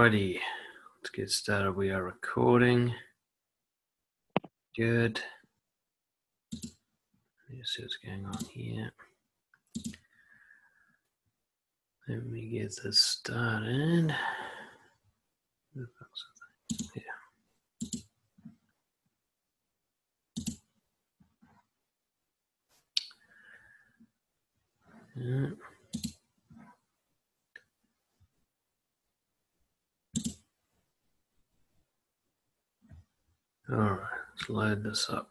Alrighty, let's get started. We are recording. Good. Let's see what's going on here. Let me get this started. Yeah. Yeah. All right, let's load this up.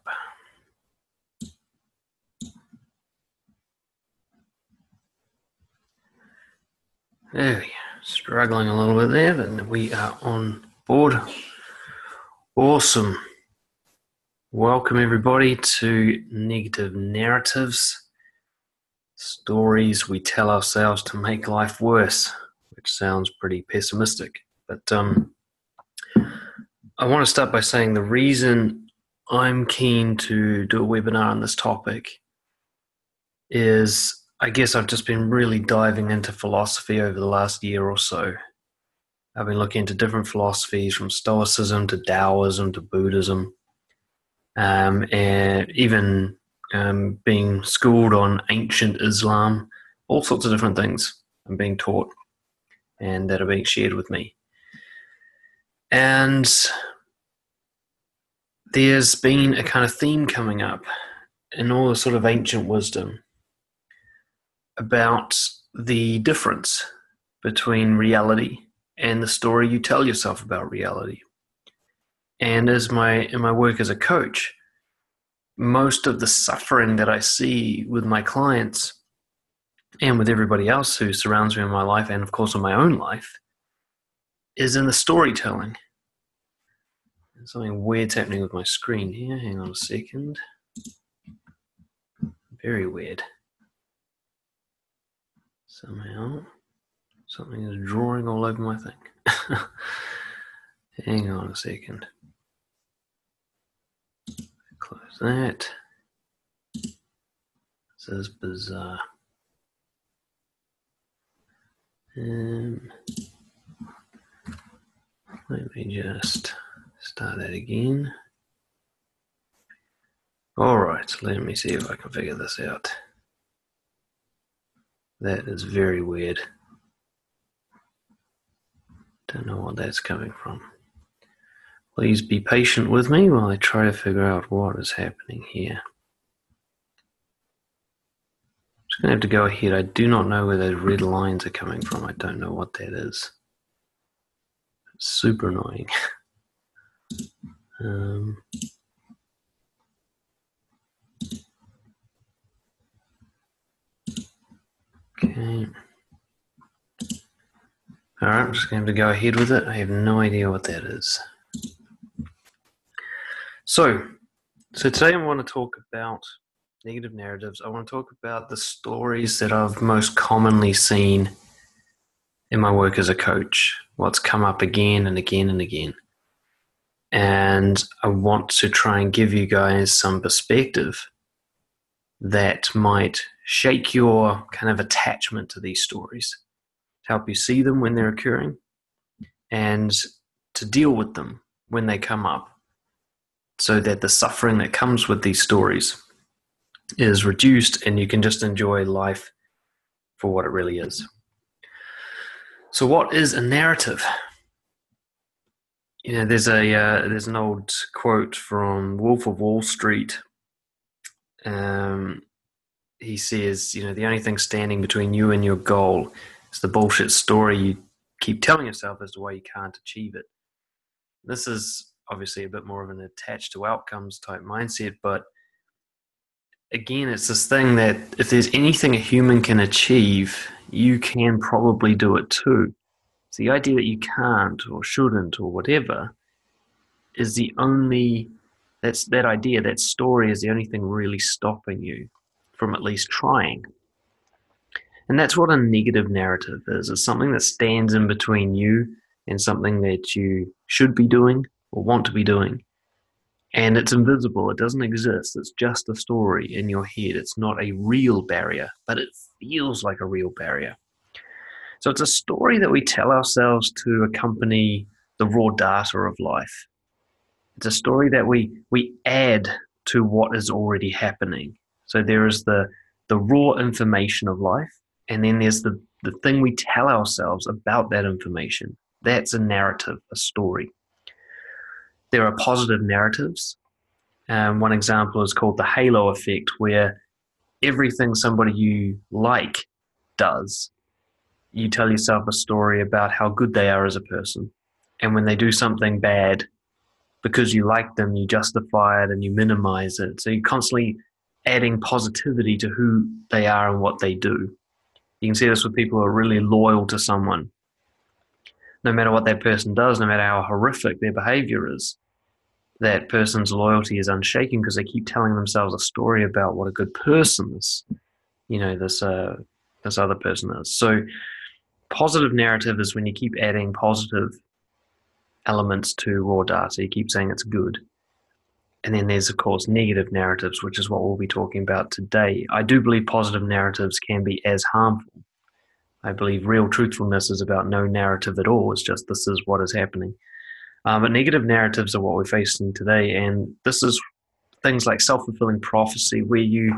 There we go. Struggling a little bit there, but we are on board. Awesome. Welcome, everybody, to Negative Narratives stories we tell ourselves to make life worse, which sounds pretty pessimistic. But um, I want to start by saying the reason I'm keen to do a webinar on this topic is I guess I've just been really diving into philosophy over the last year or so. I've been looking into different philosophies from Stoicism to Taoism to Buddhism, um, and even um, being schooled on ancient Islam, all sorts of different things I'm being taught and that are being shared with me. And there's been a kind of theme coming up in all the sort of ancient wisdom about the difference between reality and the story you tell yourself about reality. And as my in my work as a coach, most of the suffering that I see with my clients and with everybody else who surrounds me in my life and of course in my own life is in the storytelling Something weird's happening with my screen here. Hang on a second. Very weird. Somehow, something is drawing all over my thing. Hang on a second. Close that. This is bizarre. Um, let me just Start that again. All right, let me see if I can figure this out. That is very weird. Don't know what that's coming from. Please be patient with me while I try to figure out what is happening here. I'm just going to have to go ahead. I do not know where those red lines are coming from. I don't know what that is. Super annoying. Um, okay. All right, I'm just going to go ahead with it. I have no idea what that is. So, so today I want to talk about negative narratives. I want to talk about the stories that I've most commonly seen in my work as a coach. What's come up again and again and again and I want to try and give you guys some perspective that might shake your kind of attachment to these stories, to help you see them when they're occurring, and to deal with them when they come up, so that the suffering that comes with these stories is reduced and you can just enjoy life for what it really is. So, what is a narrative? You know, there's a uh, there's an old quote from Wolf of Wall Street. Um, he says, you know, the only thing standing between you and your goal is the bullshit story you keep telling yourself as to why you can't achieve it. This is obviously a bit more of an attached to outcomes type mindset, but again, it's this thing that if there's anything a human can achieve, you can probably do it too. So the idea that you can't or shouldn't or whatever is the only that's that idea, that story is the only thing really stopping you from at least trying. And that's what a negative narrative is. It's something that stands in between you and something that you should be doing or want to be doing. And it's invisible, it doesn't exist. It's just a story in your head. It's not a real barrier, but it feels like a real barrier. So it's a story that we tell ourselves to accompany the raw data of life. It's a story that we we add to what is already happening. So there is the the raw information of life, and then there's the, the thing we tell ourselves about that information. That's a narrative, a story. There are positive narratives. Um, one example is called the halo effect, where everything somebody you like does, you tell yourself a story about how good they are as a person. And when they do something bad, because you like them, you justify it and you minimize it. So you're constantly adding positivity to who they are and what they do. You can see this with people who are really loyal to someone. No matter what that person does, no matter how horrific their behavior is, that person's loyalty is unshaken because they keep telling themselves a story about what a good person this, you know, this uh, this other person is. So, positive narrative is when you keep adding positive elements to raw data. You keep saying it's good. And then there's, of course, negative narratives, which is what we'll be talking about today. I do believe positive narratives can be as harmful. I believe real truthfulness is about no narrative at all. It's just this is what is happening. Um, but negative narratives are what we're facing today. And this is things like self fulfilling prophecy, where you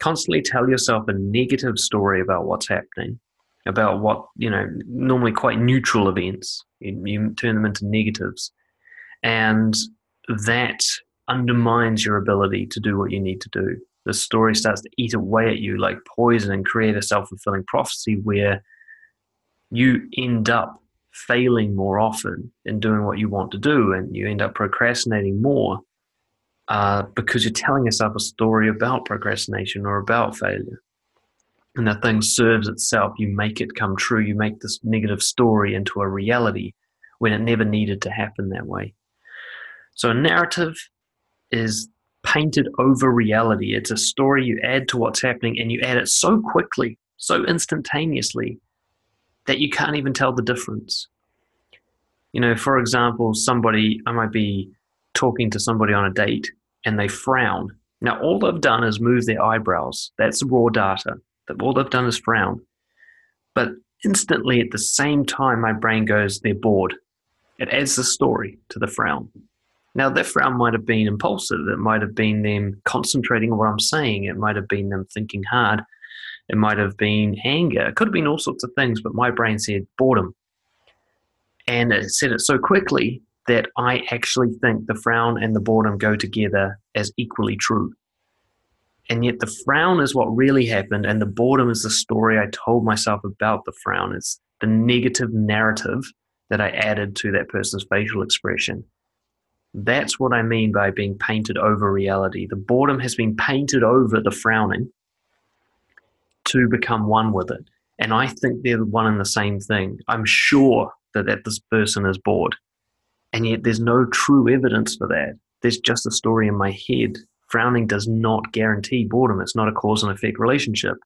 constantly tell yourself a negative story about what's happening, about what, you know, normally quite neutral events. You, you turn them into negatives. And that undermines your ability to do what you need to do. The story starts to eat away at you like poison and create a self fulfilling prophecy where you end up failing more often in doing what you want to do and you end up procrastinating more uh, because you're telling yourself a story about procrastination or about failure. And that thing serves itself. You make it come true. You make this negative story into a reality when it never needed to happen that way. So, a narrative is painted over reality. It's a story you add to what's happening and you add it so quickly, so instantaneously, that you can't even tell the difference. You know, for example, somebody, I might be talking to somebody on a date and they frown. Now, all they've done is move their eyebrows. That's raw data. All they've done is frown. But instantly, at the same time, my brain goes, they're bored. It adds the story to the frown. Now, that frown might have been impulsive. It might have been them concentrating on what I'm saying. It might have been them thinking hard. It might have been anger. It could have been all sorts of things, but my brain said boredom. And it said it so quickly that I actually think the frown and the boredom go together as equally true. And yet, the frown is what really happened, and the boredom is the story I told myself about the frown. It's the negative narrative that I added to that person's facial expression. That's what I mean by being painted over reality. The boredom has been painted over the frowning to become one with it. And I think they're one and the same thing. I'm sure that, that this person is bored. And yet there's no true evidence for that. There's just a story in my head. Frowning does not guarantee boredom, it's not a cause and effect relationship.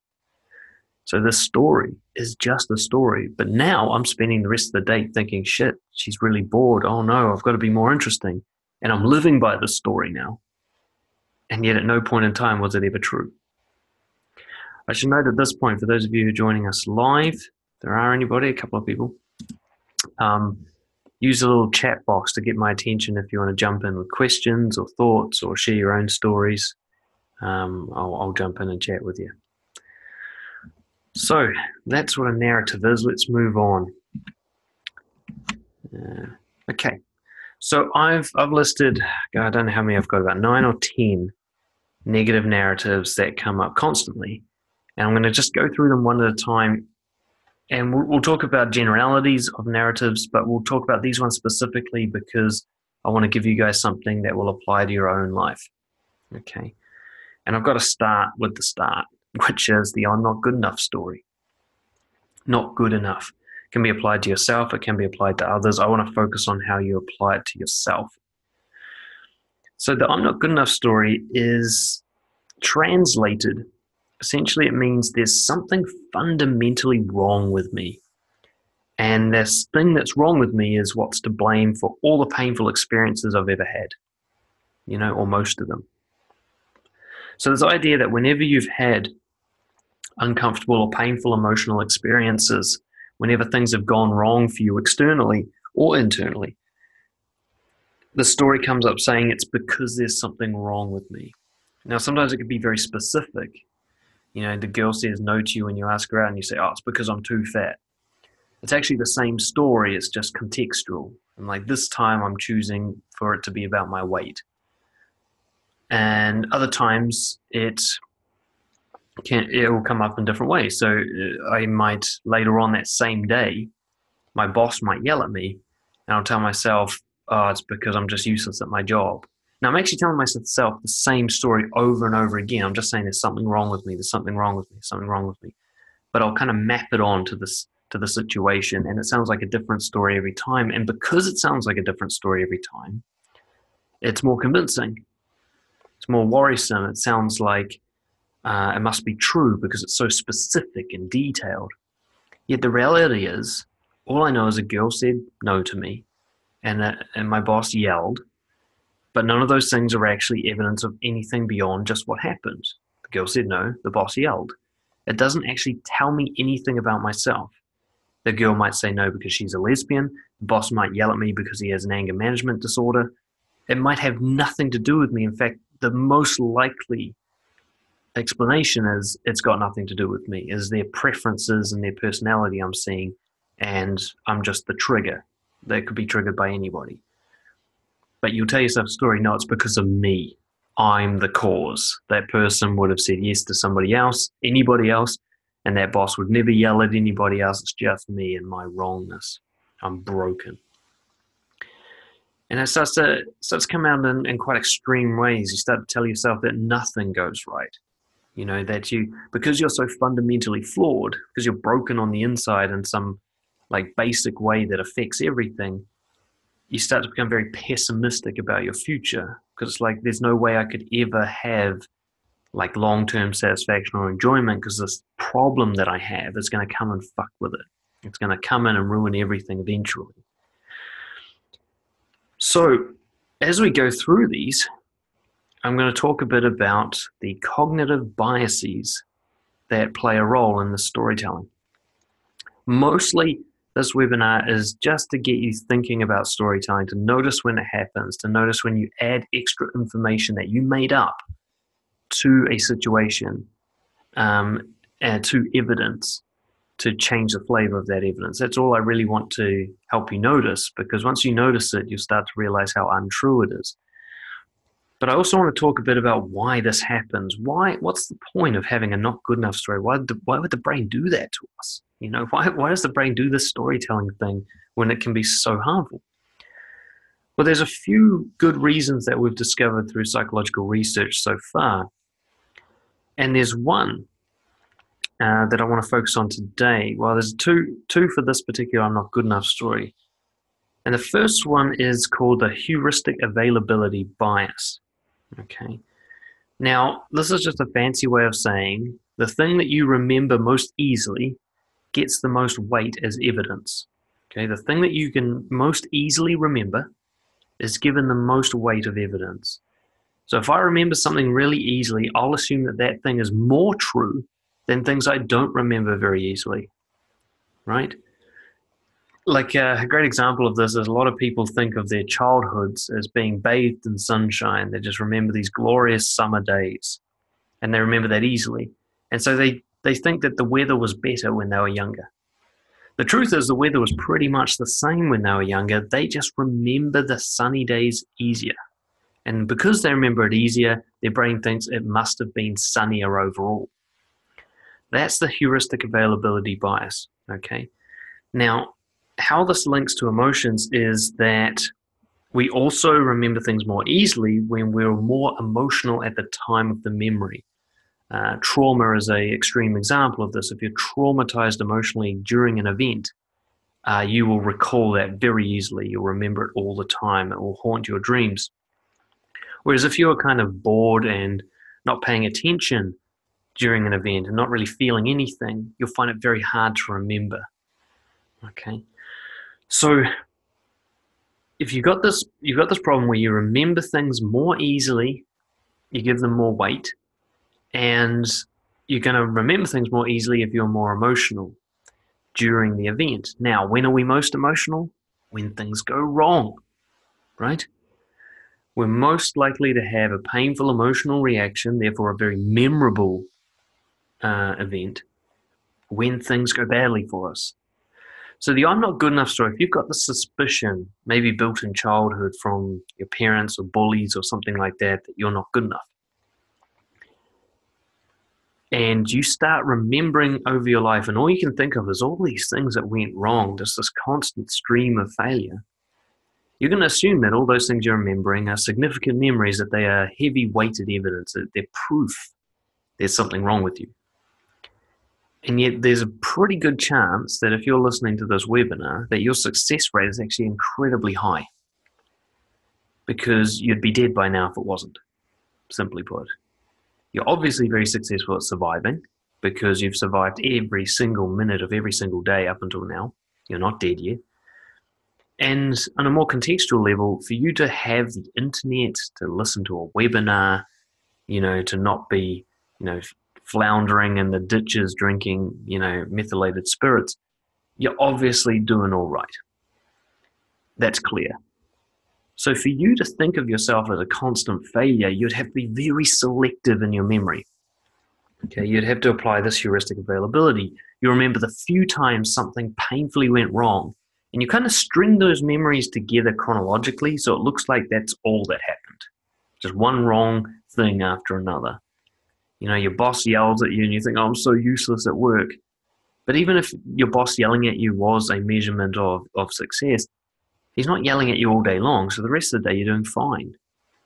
So this story is just a story. But now I'm spending the rest of the day thinking, shit, she's really bored. Oh no, I've got to be more interesting. And I'm living by this story now. And yet at no point in time was it ever true. I should note at this point, for those of you who are joining us live, there are anybody, a couple of people, um, use a little chat box to get my attention if you want to jump in with questions or thoughts or share your own stories. Um, I'll, I'll jump in and chat with you. So that's what a narrative is. Let's move on. Uh, okay. So I've I've listed I don't know how many I've got about nine or ten negative narratives that come up constantly, and I'm going to just go through them one at a time, and we'll, we'll talk about generalities of narratives, but we'll talk about these ones specifically because I want to give you guys something that will apply to your own life. Okay, and I've got to start with the start, which is the "I'm not good enough" story. Not good enough can be applied to yourself, it can be applied to others. I want to focus on how you apply it to yourself. So, the I'm not good enough story is translated. Essentially, it means there's something fundamentally wrong with me. And this thing that's wrong with me is what's to blame for all the painful experiences I've ever had, you know, or most of them. So, this idea that whenever you've had uncomfortable or painful emotional experiences, whenever things have gone wrong for you externally or internally, the story comes up saying it's because there's something wrong with me. Now, sometimes it can be very specific. You know, the girl says no to you when you ask her out, and you say, Oh, it's because I'm too fat. It's actually the same story, it's just contextual. And like this time, I'm choosing for it to be about my weight. And other times, it can it will come up in different ways. So uh, I might later on that same day, my boss might yell at me, and I'll tell myself, "Oh, it's because I'm just useless at my job." Now I'm actually telling myself the same story over and over again. I'm just saying there's something wrong with me. There's something wrong with me. Something wrong with me. But I'll kind of map it on to this to the situation, and it sounds like a different story every time. And because it sounds like a different story every time, it's more convincing. It's more worrisome. It sounds like uh, it must be true because it's so specific and detailed. Yet the reality is, all I know is a girl said no to me, and uh, and my boss yelled, but none of those things are actually evidence of anything beyond just what happened. The girl said no, the boss yelled. It doesn't actually tell me anything about myself. The girl might say no because she's a lesbian. The boss might yell at me because he has an anger management disorder. It might have nothing to do with me. In fact, the most likely explanation is it's got nothing to do with me, is their preferences and their personality I'm seeing, and I'm just the trigger. That could be triggered by anybody. But you'll tell yourself a story, no, it's because of me. I'm the cause. That person would have said yes to somebody else, anybody else, and that boss would never yell at anybody else. It's just me and my wrongness. I'm broken. And it starts to starts to come out in, in quite extreme ways. You start to tell yourself that nothing goes right. You know, that you because you're so fundamentally flawed, because you're broken on the inside in some like basic way that affects everything, you start to become very pessimistic about your future. Because it's like there's no way I could ever have like long term satisfaction or enjoyment because this problem that I have is going to come and fuck with it. It's going to come in and ruin everything eventually. So, as we go through these, I'm going to talk a bit about the cognitive biases that play a role in the storytelling. Mostly, this webinar is just to get you thinking about storytelling, to notice when it happens, to notice when you add extra information that you made up to a situation um, and to evidence to change the flavor of that evidence. That's all I really want to help you notice because once you notice it, you'll start to realize how untrue it is. But I also want to talk a bit about why this happens. Why? What's the point of having a not good enough story? Why? Why would the brain do that to us? You know, why? Why does the brain do this storytelling thing when it can be so harmful? Well, there's a few good reasons that we've discovered through psychological research so far, and there's one uh, that I want to focus on today. Well, there's two two for this particular "I'm not good enough" story, and the first one is called the heuristic availability bias. Okay. Now, this is just a fancy way of saying the thing that you remember most easily gets the most weight as evidence. Okay, the thing that you can most easily remember is given the most weight of evidence. So if I remember something really easily, I'll assume that that thing is more true than things I don't remember very easily. Right? Like uh, a great example of this is a lot of people think of their childhoods as being bathed in sunshine. They just remember these glorious summer days, and they remember that easily. And so they they think that the weather was better when they were younger. The truth is, the weather was pretty much the same when they were younger. They just remember the sunny days easier. And because they remember it easier, their brain thinks it must have been sunnier overall. That's the heuristic availability bias. Okay. Now, how this links to emotions is that we also remember things more easily when we're more emotional at the time of the memory. Uh, trauma is a extreme example of this. If you're traumatized emotionally during an event, uh, you will recall that very easily. You'll remember it all the time. It will haunt your dreams. Whereas if you're kind of bored and not paying attention during an event and not really feeling anything, you'll find it very hard to remember. Okay. So if you've got this you've got this problem where you remember things more easily, you give them more weight, and you're going to remember things more easily if you're more emotional. during the event. Now, when are we most emotional? When things go wrong, right? We're most likely to have a painful emotional reaction, therefore, a very memorable uh, event when things go badly for us. So, the I'm not good enough story, if you've got the suspicion, maybe built in childhood from your parents or bullies or something like that, that you're not good enough, and you start remembering over your life, and all you can think of is all these things that went wrong, just this constant stream of failure, you're going to assume that all those things you're remembering are significant memories, that they are heavy weighted evidence, that they're proof there's something wrong with you. And yet, there's a pretty good chance that if you're listening to this webinar, that your success rate is actually incredibly high. Because you'd be dead by now if it wasn't, simply put. You're obviously very successful at surviving because you've survived every single minute of every single day up until now. You're not dead yet. And on a more contextual level, for you to have the internet, to listen to a webinar, you know, to not be, you know, floundering in the ditches drinking, you know, methylated spirits, you're obviously doing all right. That's clear. So for you to think of yourself as a constant failure, you'd have to be very selective in your memory. Okay, you'd have to apply this heuristic availability. You remember the few times something painfully went wrong, and you kind of string those memories together chronologically, so it looks like that's all that happened. Just one wrong thing after another. You know, your boss yells at you, and you think, "Oh, I'm so useless at work." But even if your boss yelling at you was a measurement of, of success, He's not yelling at you all day long, so the rest of the day you're doing fine.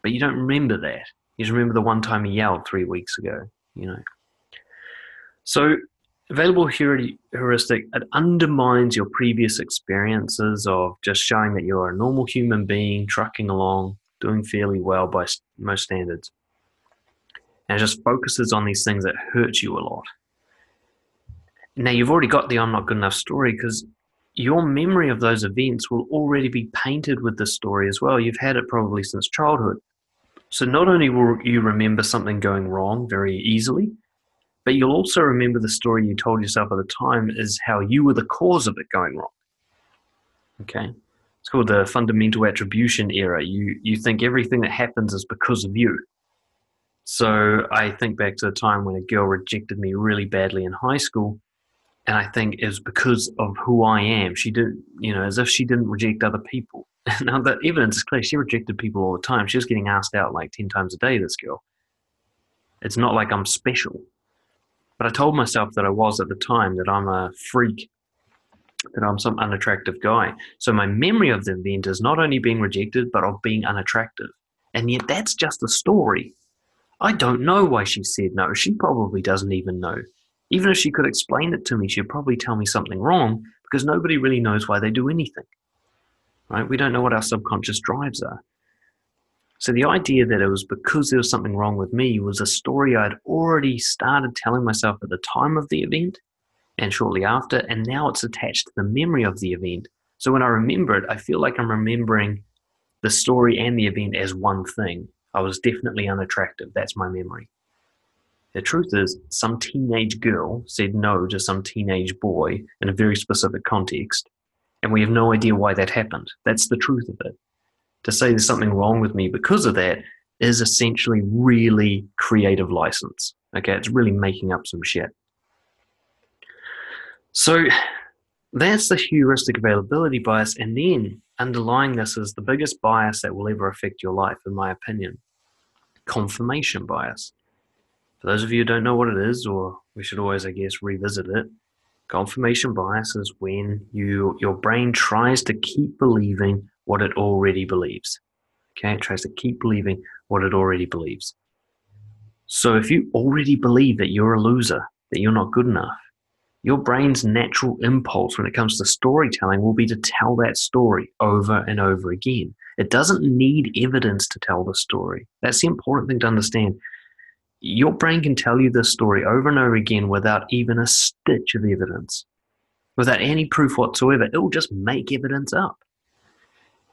But you don't remember that. You just remember the one time he yelled three weeks ago, you know. So available heuristic it undermines your previous experiences of just showing that you're a normal human being trucking along doing fairly well by most standards and it just focuses on these things that hurt you a lot now you've already got the i'm not good enough story because your memory of those events will already be painted with the story as well. You've had it probably since childhood. So not only will you remember something going wrong very easily, but you'll also remember the story you told yourself at the time is how you were the cause of it going wrong. Okay? It's called the fundamental attribution error. You you think everything that happens is because of you. So I think back to the time when a girl rejected me really badly in high school and I think is because of who I am. She did, you know, as if she didn't reject other people. now the evidence is clear. She rejected people all the time. She was getting asked out like ten times a day. This girl. It's not like I'm special, but I told myself that I was at the time that I'm a freak, that I'm some unattractive guy. So my memory of the event is not only being rejected, but of being unattractive. And yet that's just a story. I don't know why she said no. She probably doesn't even know. Even if she could explain it to me, she'd probably tell me something wrong because nobody really knows why they do anything. Right? We don't know what our subconscious drives are. So the idea that it was because there was something wrong with me was a story I'd already started telling myself at the time of the event and shortly after, and now it's attached to the memory of the event. So when I remember it, I feel like I'm remembering the story and the event as one thing. I was definitely unattractive. That's my memory. The truth is, some teenage girl said no to some teenage boy in a very specific context, and we have no idea why that happened. That's the truth of it. To say there's something wrong with me because of that is essentially really creative license. Okay, it's really making up some shit. So that's the heuristic availability bias, and then underlying this is the biggest bias that will ever affect your life, in my opinion confirmation bias. For those of you who don't know what it is, or we should always, I guess, revisit it, confirmation bias is when you your brain tries to keep believing what it already believes. Okay, it tries to keep believing what it already believes. So if you already believe that you're a loser, that you're not good enough, your brain's natural impulse when it comes to storytelling will be to tell that story over and over again. It doesn't need evidence to tell the story. That's the important thing to understand your brain can tell you this story over and over again without even a stitch of evidence, without any proof whatsoever. It will just make evidence up.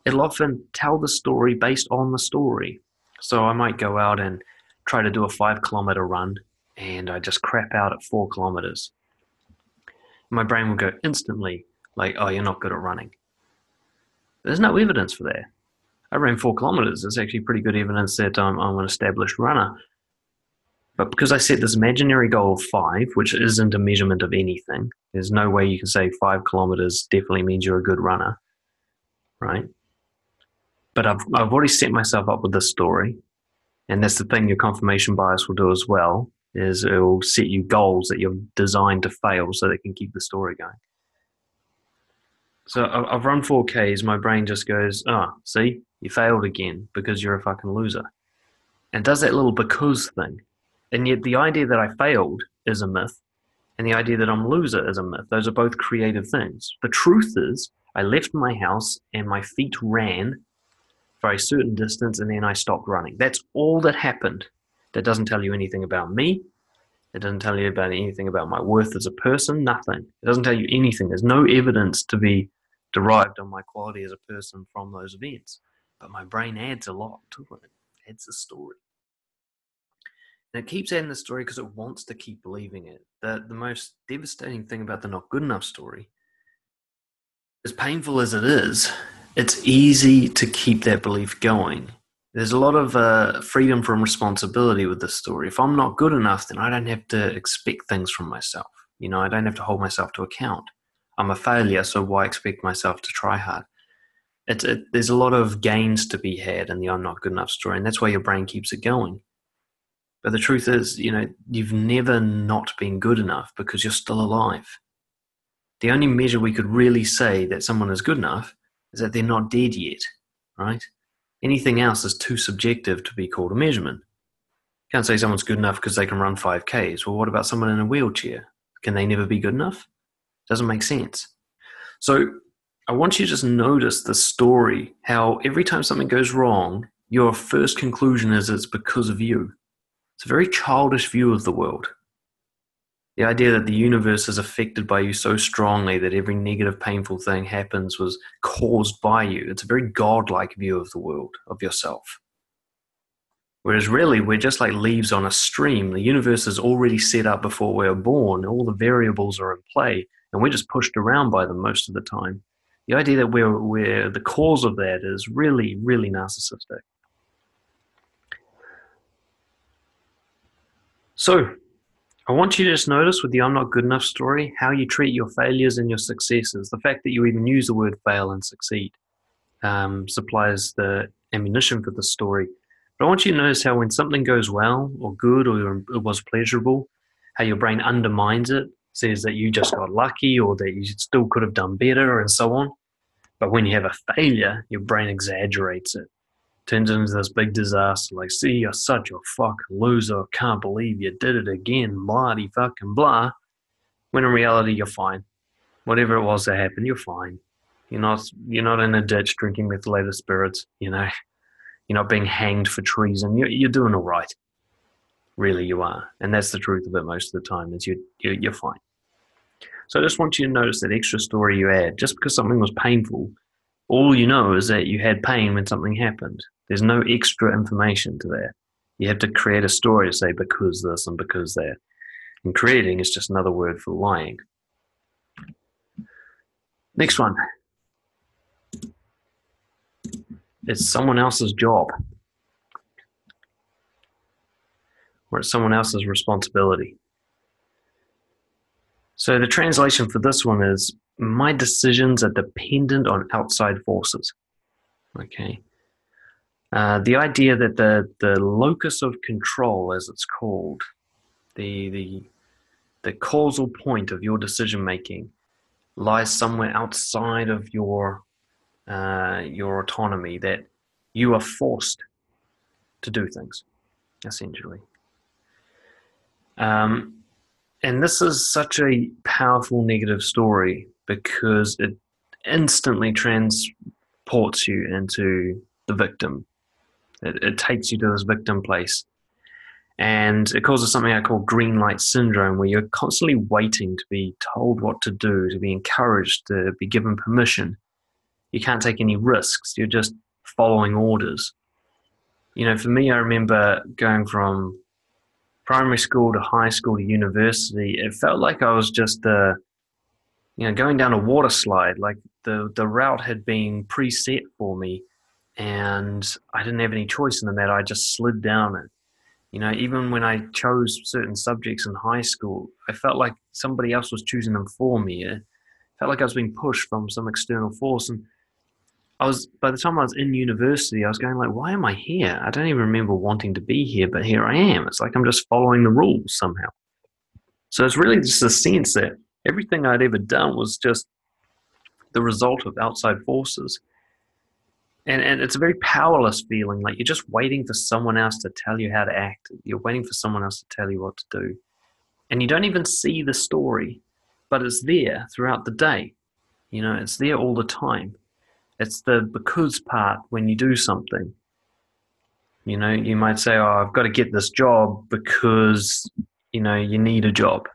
It'll often tell the story based on the story. So I might go out and try to do a five kilometer run and I just crap out at four kilometers. my brain will go instantly like, "Oh, you're not good at running." There's no evidence for that. I ran four kilometers. It's actually pretty good evidence that I'm, I'm an established runner. But because I set this imaginary goal of five, which isn't a measurement of anything, there's no way you can say five kilometers definitely means you're a good runner, right? But I've, I've already set myself up with this story. And that's the thing your confirmation bias will do as well, is it will set you goals that you're designed to fail so they can keep the story going. So I've run 4Ks. My brain just goes, oh, see, you failed again because you're a fucking loser. And does that little because thing. And yet the idea that I failed is a myth. And the idea that I'm a loser is a myth. Those are both creative things. The truth is, I left my house and my feet ran for a certain distance and then I stopped running. That's all that happened. That doesn't tell you anything about me. It doesn't tell you about anything about my worth as a person, nothing. It doesn't tell you anything. There's no evidence to be derived on my quality as a person from those events. But my brain adds a lot to it, adds a story. And it keeps adding the story because it wants to keep believing it. The, the most devastating thing about the not good enough story, as painful as it is, it's easy to keep that belief going. There's a lot of uh, freedom from responsibility with this story. If I'm not good enough, then I don't have to expect things from myself. You know, I don't have to hold myself to account. I'm a failure, so why expect myself to try hard? It's, it, there's a lot of gains to be had in the I'm not good enough story, and that's why your brain keeps it going. But the truth is, you know, you've never not been good enough because you're still alive. The only measure we could really say that someone is good enough is that they're not dead yet, right? Anything else is too subjective to be called a measurement. You can't say someone's good enough because they can run 5Ks. Well, what about someone in a wheelchair? Can they never be good enough? Doesn't make sense. So I want you to just notice the story how every time something goes wrong, your first conclusion is it's because of you. It's a very childish view of the world. The idea that the universe is affected by you so strongly that every negative, painful thing happens was caused by you. It's a very godlike view of the world, of yourself. Whereas really, we're just like leaves on a stream. The universe is already set up before we are born. All the variables are in play and we're just pushed around by them most of the time. The idea that we're, we're the cause of that is really, really narcissistic. So, I want you to just notice with the I'm not good enough story how you treat your failures and your successes. The fact that you even use the word fail and succeed um, supplies the ammunition for the story. But I want you to notice how when something goes well or good or it was pleasurable, how your brain undermines it says that you just got lucky or that you still could have done better and so on. But when you have a failure, your brain exaggerates it, turns it into this big disaster. Like, see, you're such a fucking loser. Can't believe you did it again. Bloody fucking blah. When in reality, you're fine. Whatever it was that happened, you're fine. You're not. You're not in a ditch drinking methylated spirits. You know. You're not being hanged for treason. You're, you're doing all right really you are. And that's the truth of it most of the time is you, you, you're fine. So I just want you to notice that extra story you add. Just because something was painful, all you know is that you had pain when something happened. There's no extra information to that. You have to create a story to say because this and because that. And creating is just another word for lying. Next one. It's someone else's job or it's someone else's responsibility. So the translation for this one is my decisions are dependent on outside forces. Okay. Uh, the idea that the, the locus of control, as it's called, the, the, the causal point of your decision making lies somewhere outside of your, uh, your autonomy, that you are forced to do things, essentially. Um, and this is such a powerful negative story because it instantly transports you into the victim. It, it takes you to this victim place. And it causes something I call green light syndrome, where you're constantly waiting to be told what to do, to be encouraged, to be given permission. You can't take any risks. You're just following orders. You know, for me, I remember going from primary school to high school to university, it felt like I was just a, you know, going down a water slide, like the, the route had been preset for me and I didn't have any choice in the matter. I just slid down it. You know, even when I chose certain subjects in high school, I felt like somebody else was choosing them for me. It felt like I was being pushed from some external force. And I was, by the time I was in university, I was going like, why am I here? I don't even remember wanting to be here, but here I am. It's like I'm just following the rules somehow. So it's really just a sense that everything I'd ever done was just the result of outside forces. And, and it's a very powerless feeling, like you're just waiting for someone else to tell you how to act. You're waiting for someone else to tell you what to do. And you don't even see the story, but it's there throughout the day. You know, it's there all the time. It's the because part when you do something. You know, you might say, Oh, I've got to get this job because, you know, you need a job.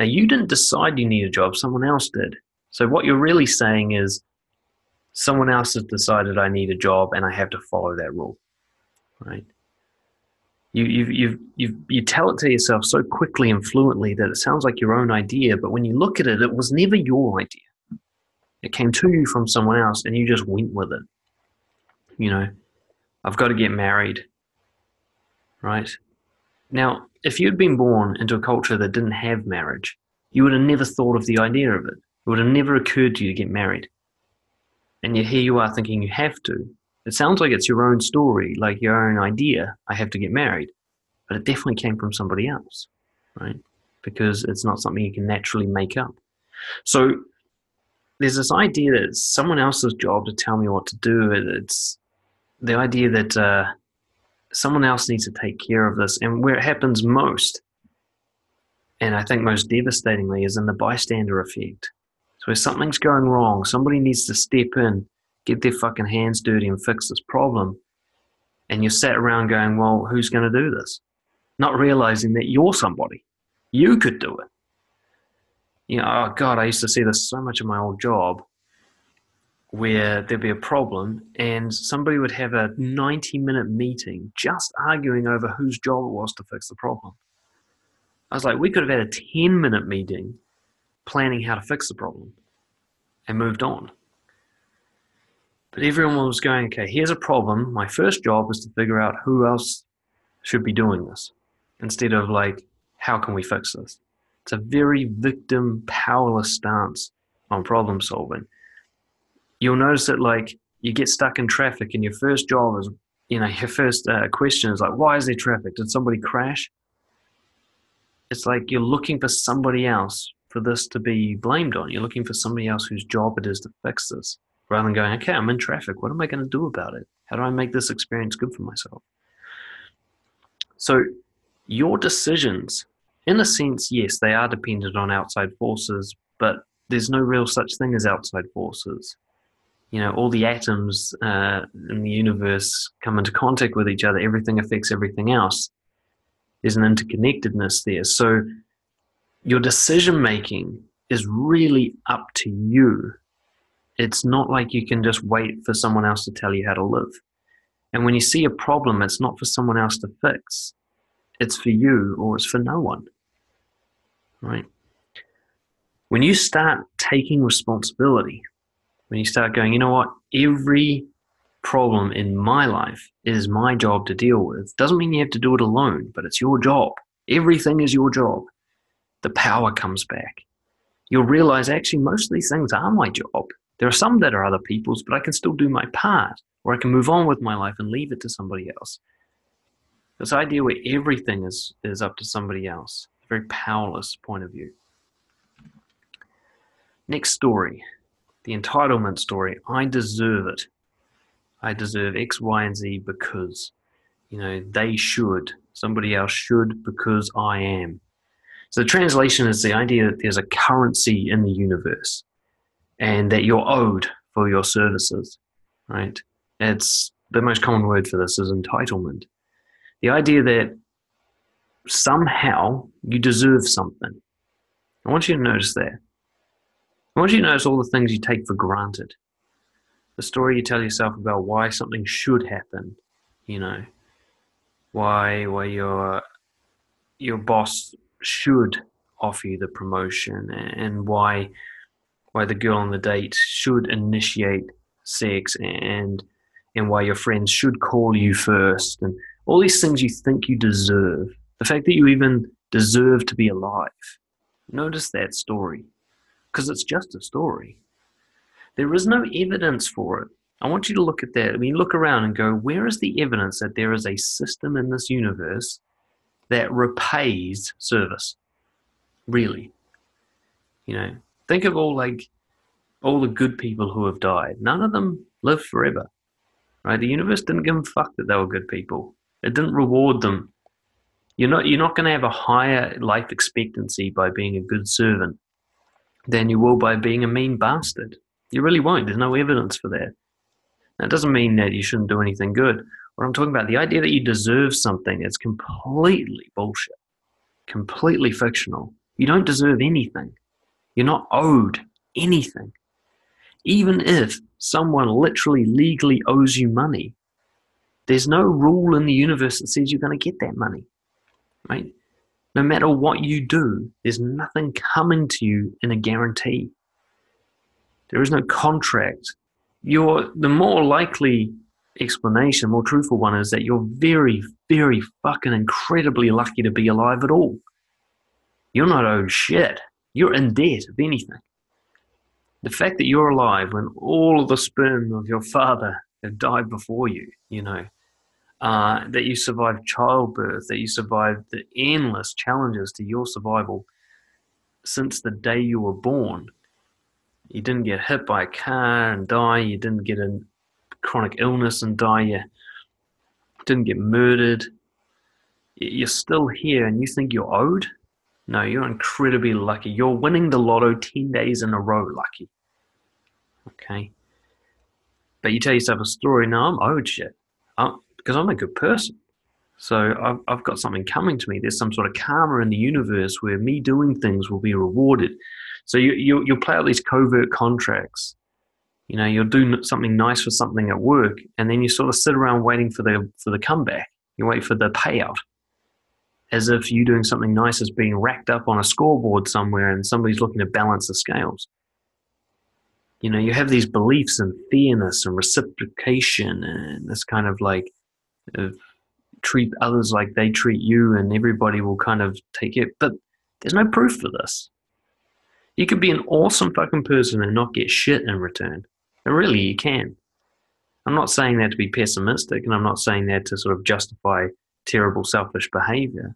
Now, you didn't decide you need a job, someone else did. So, what you're really saying is, someone else has decided I need a job and I have to follow that rule, right? You, you, you, you, you tell it to yourself so quickly and fluently that it sounds like your own idea, but when you look at it, it was never your idea. It came to you from someone else and you just went with it. You know, I've got to get married, right? Now, if you'd been born into a culture that didn't have marriage, you would have never thought of the idea of it. It would have never occurred to you to get married. And yet here you are thinking you have to. It sounds like it's your own story, like your own idea. I have to get married. But it definitely came from somebody else, right? Because it's not something you can naturally make up. So there's this idea that it's someone else's job to tell me what to do. It's the idea that uh, someone else needs to take care of this. And where it happens most, and I think most devastatingly, is in the bystander effect. So if something's going wrong, somebody needs to step in, get their fucking hands dirty and fix this problem. And you're sat around going, well, who's going to do this? Not realizing that you're somebody. You could do it. You know, oh God, I used to see this so much in my old job where there'd be a problem and somebody would have a 90 minute meeting just arguing over whose job it was to fix the problem. I was like, we could have had a 10 minute meeting planning how to fix the problem and moved on. But everyone was going, okay, here's a problem. My first job is to figure out who else should be doing this instead of like, how can we fix this? It's a very victim, powerless stance on problem solving. You'll notice that like you get stuck in traffic and your first job is you know your first uh, question is like why is there traffic? Did somebody crash? It's like you're looking for somebody else for this to be blamed on. You're looking for somebody else whose job it is to fix this rather than going okay i'm in traffic. What am i going to do about it? How do i make this experience good for myself? So your decisions in a sense yes they are dependent on outside forces but there's no real such thing as outside forces. You know all the atoms uh, in the universe come into contact with each other. Everything affects everything else. There's an interconnectedness there. So your decision making is really up to you. It's not like you can just wait for someone else to tell you how to live. And when you see a problem it's not for someone else to fix. It's for you or it's for no one right when you start taking responsibility when you start going, you know what, every problem in my life is my job to deal with. Doesn't mean you have to do it alone, but it's your job. Everything is your job. The power comes back. You'll realize actually most of these things are my job. There are some that are other people's, but I can still do my part, or I can move on with my life and leave it to somebody else. This idea where everything is, is up to somebody else, very powerless point of view. Next story the entitlement story. I deserve it. I deserve X, Y, and Z because, you know, they should. Somebody else should because I am. So the translation is the idea that there's a currency in the universe and that you're owed for your services, right? It's the most common word for this is entitlement. The idea that somehow you deserve something. I want you to notice that. I want you to notice all the things you take for granted. The story you tell yourself about why something should happen, you know, why why your your boss should offer you the promotion, and why why the girl on the date should initiate sex and and why your friends should call you first and all these things you think you deserve. The fact that you even deserve to be alive. Notice that story because it's just a story. There is no evidence for it. I want you to look at that. I mean, look around and go, where is the evidence that there is a system in this universe that repays service? Really? You know, think of all like all the good people who have died. None of them live forever. Right? The universe didn't give them fuck that they were good people. It didn't reward them. You're not you're not going to have a higher life expectancy by being a good servant than you will by being a mean bastard. You really won't. There's no evidence for that. That doesn't mean that you shouldn't do anything good. What I'm talking about, the idea that you deserve something is completely bullshit, completely fictional. You don't deserve anything. You're not owed anything. Even if someone literally legally owes you money, there's no rule in the universe that says you're going to get that money, right? No matter what you do, there's nothing coming to you in a guarantee. There is no contract. You're the more likely explanation, more truthful one is that you're very, very fucking incredibly lucky to be alive at all. You're not owed shit. You're in debt, if anything. The fact that you're alive when all of the sperm of your father have died before you, you know, uh, that you survived childbirth, that you survived the endless challenges to your survival since the day you were born, you didn't get hit by a car and die. You didn't get a chronic illness and die. You didn't get murdered. You're still here and you think you're owed? No, you're incredibly lucky. You're winning the lotto 10 days in a row lucky. Okay? But you tell yourself a story, no, I'm owed shit. I'm, because I'm a good person. So I've, I've got something coming to me. There's some sort of karma in the universe where me doing things will be rewarded. So you, you, you'll play out these covert contracts. You know, you'll do something nice for something at work, and then you sort of sit around waiting for the for the comeback. You wait for the payout, as if you doing something nice is being racked up on a scoreboard somewhere, and somebody's looking to balance the scales. You know, you have these beliefs in fairness and reciprocation, and this kind of like of treat others like they treat you, and everybody will kind of take it. But there's no proof for this. You could be an awesome fucking person and not get shit in return. And really, you can. I'm not saying that to be pessimistic, and I'm not saying that to sort of justify terrible, selfish behavior.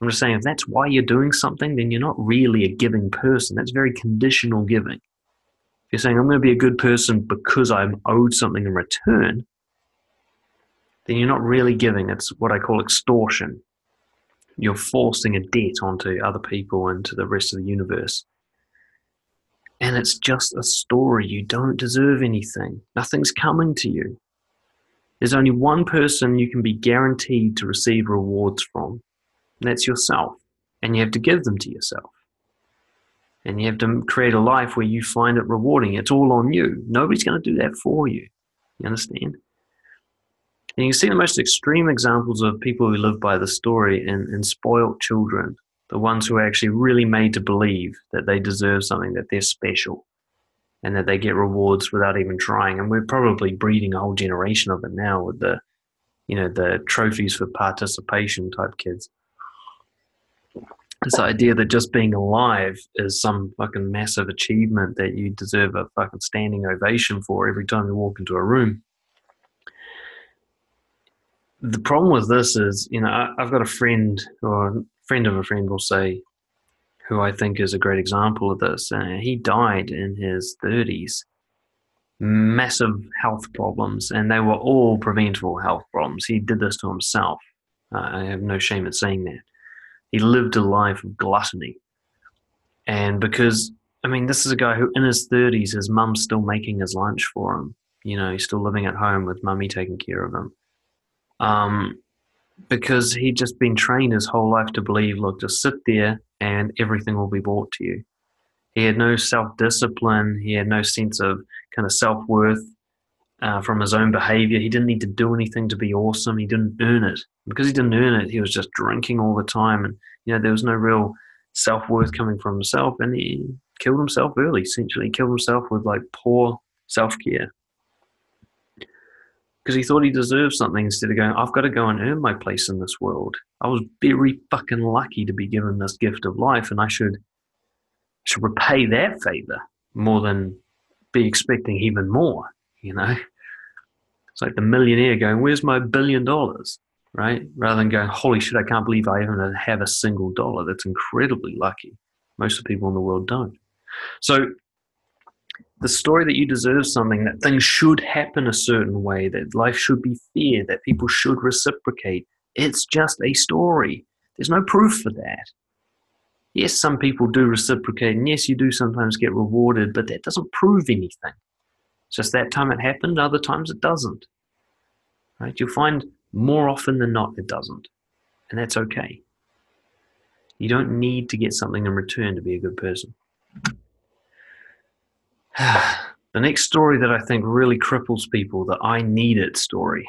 I'm just saying if that's why you're doing something, then you're not really a giving person. That's very conditional giving. If you're saying, I'm going to be a good person because I'm owed something in return, then you're not really giving. It's what I call extortion. You're forcing a debt onto other people and to the rest of the universe. And it's just a story. You don't deserve anything, nothing's coming to you. There's only one person you can be guaranteed to receive rewards from, and that's yourself. And you have to give them to yourself. And you have to create a life where you find it rewarding. It's all on you. Nobody's going to do that for you. You understand? And you see the most extreme examples of people who live by the story in, in spoilt children the ones who are actually really made to believe that they deserve something, that they're special, and that they get rewards without even trying. And we're probably breeding a whole generation of it now with the, you know, the trophies for participation type kids. This idea that just being alive is some fucking massive achievement that you deserve a fucking standing ovation for every time you walk into a room. The problem with this is, you know, I, have got a friend or a friend of a friend will say, who I think is a great example of this. Uh, he died in his 30s, massive health problems, and they were all preventable health problems. He did this to himself. Uh, I have no shame in saying that. He lived a life of gluttony. And because, I mean, this is a guy who, in his 30s, his mum's still making his lunch for him. You know, he's still living at home with mummy taking care of him. Um, because he'd just been trained his whole life to believe, look, just sit there and everything will be brought to you. He had no self discipline. He had no sense of kind of self worth uh, from his own behavior. He didn't need to do anything to be awesome. He didn't earn it. Because he didn't earn it, he was just drinking all the time. And, you know, there was no real self worth coming from himself. And he, killed himself early, essentially He killed himself with like poor self care. Because he thought he deserved something instead of going, I've got to go and earn my place in this world. I was very fucking lucky to be given this gift of life, and I should should repay that favor more than be expecting even more, you know? It's like the millionaire going, Where's my billion dollars? Right? Rather than going, Holy shit, I can't believe I even have a single dollar. That's incredibly lucky. Most of the people in the world don't. So the story that you deserve something, that things should happen a certain way, that life should be fair, that people should reciprocate, it's just a story. There's no proof for that. Yes, some people do reciprocate, and yes, you do sometimes get rewarded, but that doesn't prove anything. It's just that time it happened, other times it doesn't. Right? You'll find more often than not it doesn't. And that's okay. You don't need to get something in return to be a good person. the next story that I think really cripples people, the I need it story.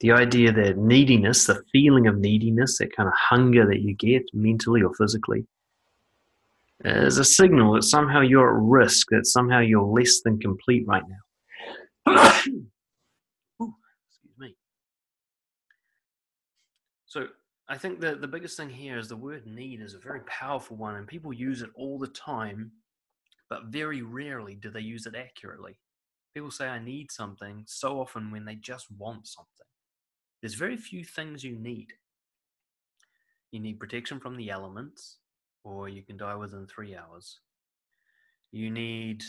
The idea that neediness, the feeling of neediness, that kind of hunger that you get mentally or physically, is a signal that somehow you're at risk, that somehow you're less than complete right now. Excuse me. So I think that the biggest thing here is the word need is a very powerful one, and people use it all the time, but very rarely do they use it accurately. People say, I need something so often when they just want something. There's very few things you need. You need protection from the elements, or you can die within three hours. You need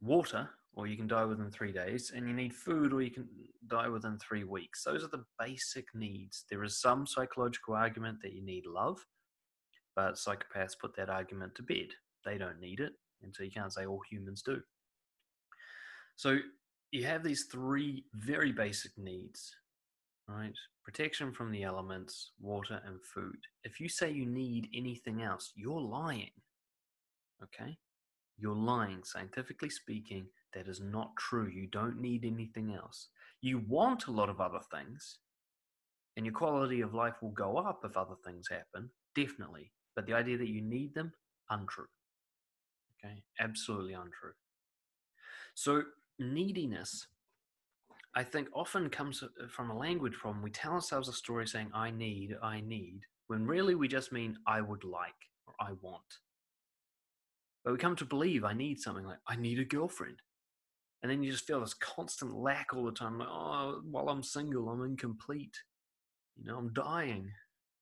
water, or you can die within three days, and you need food, or you can die within three weeks. Those are the basic needs. There is some psychological argument that you need love, but psychopaths put that argument to bed. They don't need it, and so you can't say all humans do. So you have these three very basic needs, right? Protection from the elements, water, and food. If you say you need anything else, you're lying. Okay? You're lying. Scientifically speaking, that is not true. You don't need anything else. You want a lot of other things, and your quality of life will go up if other things happen, definitely. But the idea that you need them, untrue. Okay? Absolutely untrue. So, neediness, I think, often comes uh, from a language problem. We tell ourselves a story saying, I need, I need, when really we just mean, I would like or I want. But we come to believe I need something like, I need a girlfriend. And then you just feel this constant lack all the time. Like, oh, while I'm single, I'm incomplete. You know, I'm dying.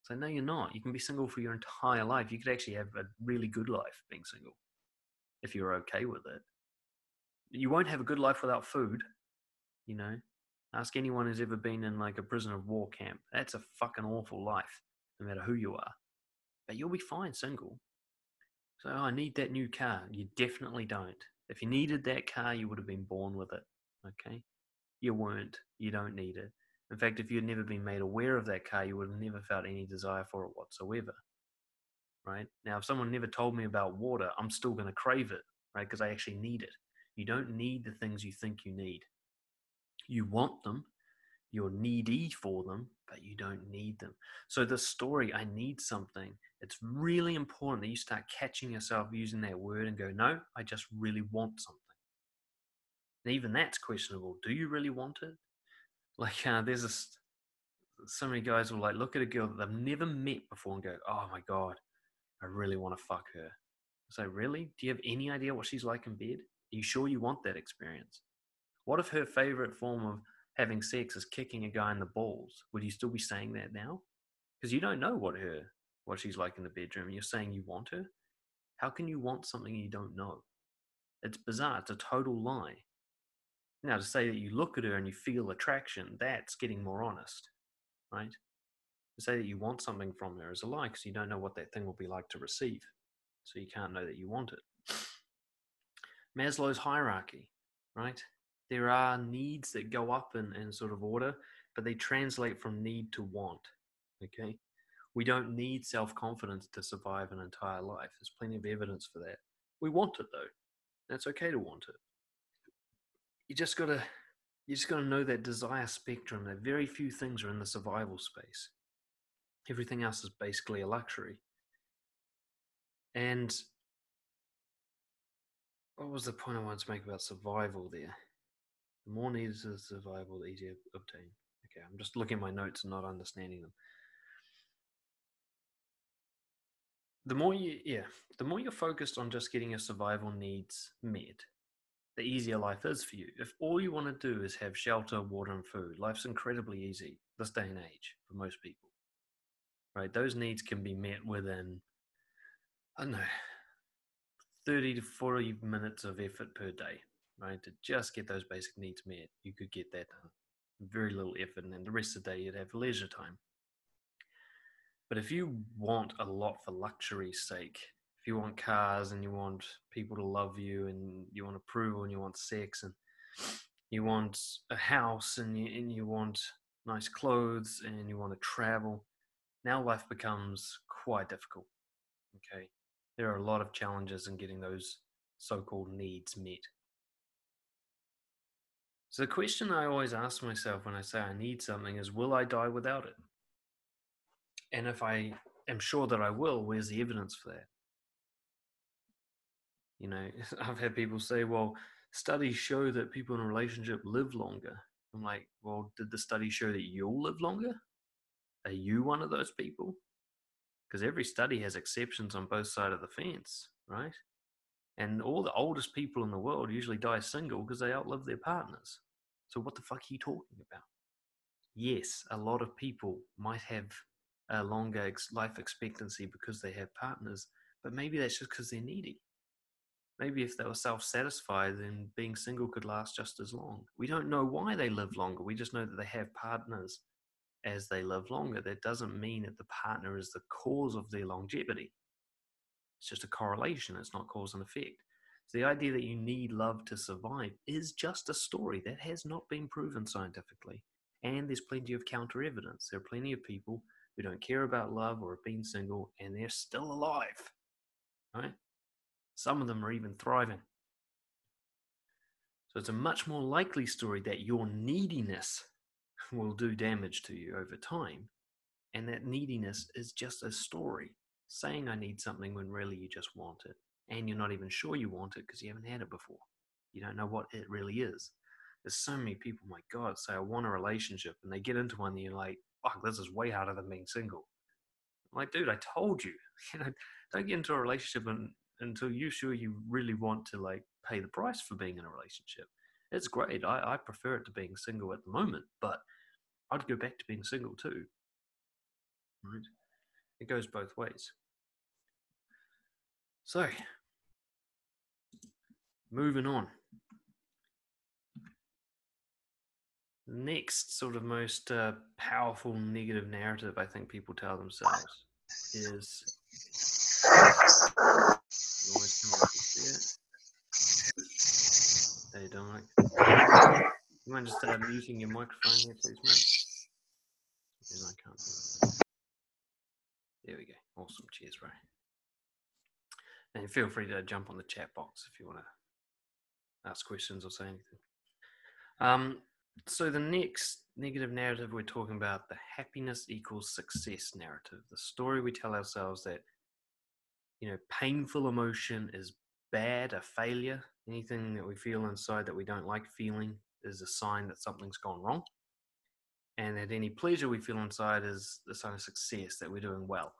So, no, you're not. You can be single for your entire life. You could actually have a really good life being single if you're okay with it. You won't have a good life without food. You know, ask anyone who's ever been in like a prisoner of war camp. That's a fucking awful life, no matter who you are. But you'll be fine single. So, oh, I need that new car. You definitely don't. If you needed that car, you would have been born with it. Okay? You weren't. You don't need it. In fact, if you'd never been made aware of that car, you would have never felt any desire for it whatsoever. Right? Now, if someone never told me about water, I'm still going to crave it, right? Because I actually need it. You don't need the things you think you need. You want them, you're needy for them, but you don't need them. So, the story, I need something, it's really important that you start catching yourself using that word and go, no, I just really want something. And even that's questionable. Do you really want it? Like, uh, there's this, so many guys will like look at a girl that they've never met before and go, oh my God, I really want to fuck her. So, really? Do you have any idea what she's like in bed? Are you sure you want that experience? What if her favorite form of having sex is kicking a guy in the balls? Would you still be saying that now? Because you don't know what her what she's like in the bedroom you're saying you want her? How can you want something you don't know? It's bizarre. It's a total lie. Now, to say that you look at her and you feel attraction, that's getting more honest, right? To say that you want something from her is a lie because you don't know what that thing will be like to receive. So you can't know that you want it. Maslow's hierarchy, right? There are needs that go up in, in sort of order, but they translate from need to want. Okay? We don't need self confidence to survive an entire life. There's plenty of evidence for that. We want it though. That's okay to want it. You just gotta you just gotta know that desire spectrum that very few things are in the survival space. Everything else is basically a luxury. And what was the point I wanted to make about survival there? The more needs of survival, the easier to obtain. Okay, I'm just looking at my notes and not understanding them. The more you, yeah, the more you're focused on just getting your survival needs met, the easier life is for you. If all you want to do is have shelter, water, and food, life's incredibly easy this day and age for most people. Right? Those needs can be met within, I don't know, 30 to 40 minutes of effort per day, right? To just get those basic needs met, you could get that done. Very little effort, and then the rest of the day you'd have leisure time. But if you want a lot for luxury's sake, if you want cars and you want people to love you and you want approval and you want sex and you want a house and you, and you want nice clothes and you want to travel, now life becomes quite difficult. Okay. There are a lot of challenges in getting those so called needs met. So, the question I always ask myself when I say I need something is Will I die without it? And if I am sure that I will, where's the evidence for that? You know, I've had people say, well, studies show that people in a relationship live longer. I'm like, well, did the study show that you'll live longer? Are you one of those people? Because every study has exceptions on both sides of the fence, right? And all the oldest people in the world usually die single because they outlive their partners. So what the fuck are you talking about? Yes, a lot of people might have a longer life expectancy because they have partners, but maybe that's just because they're needy. Maybe if they were self satisfied, then being single could last just as long. We don't know why they live longer. We just know that they have partners as they live longer. That doesn't mean that the partner is the cause of their longevity. It's just a correlation, it's not cause and effect. So the idea that you need love to survive is just a story that has not been proven scientifically. And there's plenty of counter evidence. There are plenty of people who don't care about love or have been single and they're still alive. Right? Some of them are even thriving. So it's a much more likely story that your neediness will do damage to you over time. And that neediness mm-hmm. is just a story saying I need something when really you just want it. And you're not even sure you want it because you haven't had it before. You don't know what it really is. There's so many people, my God, say I want a relationship and they get into one and you're like, fuck, this is way harder than being single. I'm like, dude, I told you, you know, don't get into a relationship and, until you're sure you really want to like pay the price for being in a relationship. It's great. I, I prefer it to being single at the moment, but I'd go back to being single too. Right? It goes both ways. So, moving on. Next sort of most uh, powerful negative narrative I think people tell themselves is Hey, Dominic. You mind just uh, muting your microphone here, please, mate? I can't. There we go. Awesome. Cheers, Ray. And feel free to jump on the chat box if you want to ask questions or say anything. Um, so the next negative narrative we're talking about the happiness equals success narrative the story we tell ourselves that you know painful emotion is bad a failure anything that we feel inside that we don't like feeling is a sign that something's gone wrong and that any pleasure we feel inside is a sign of success that we're doing well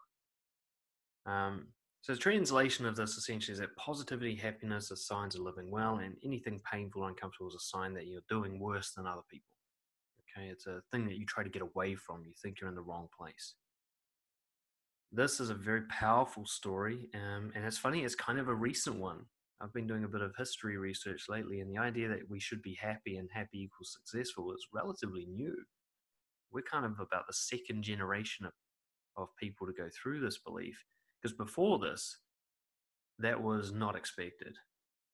um, so the translation of this essentially is that positivity happiness are signs of living well and anything painful or uncomfortable is a sign that you're doing worse than other people Okay, it's a thing that you try to get away from. You think you're in the wrong place. This is a very powerful story, um, and it's funny, it's kind of a recent one. I've been doing a bit of history research lately, and the idea that we should be happy and happy equals successful is relatively new. We're kind of about the second generation of, of people to go through this belief, because before this, that was not expected.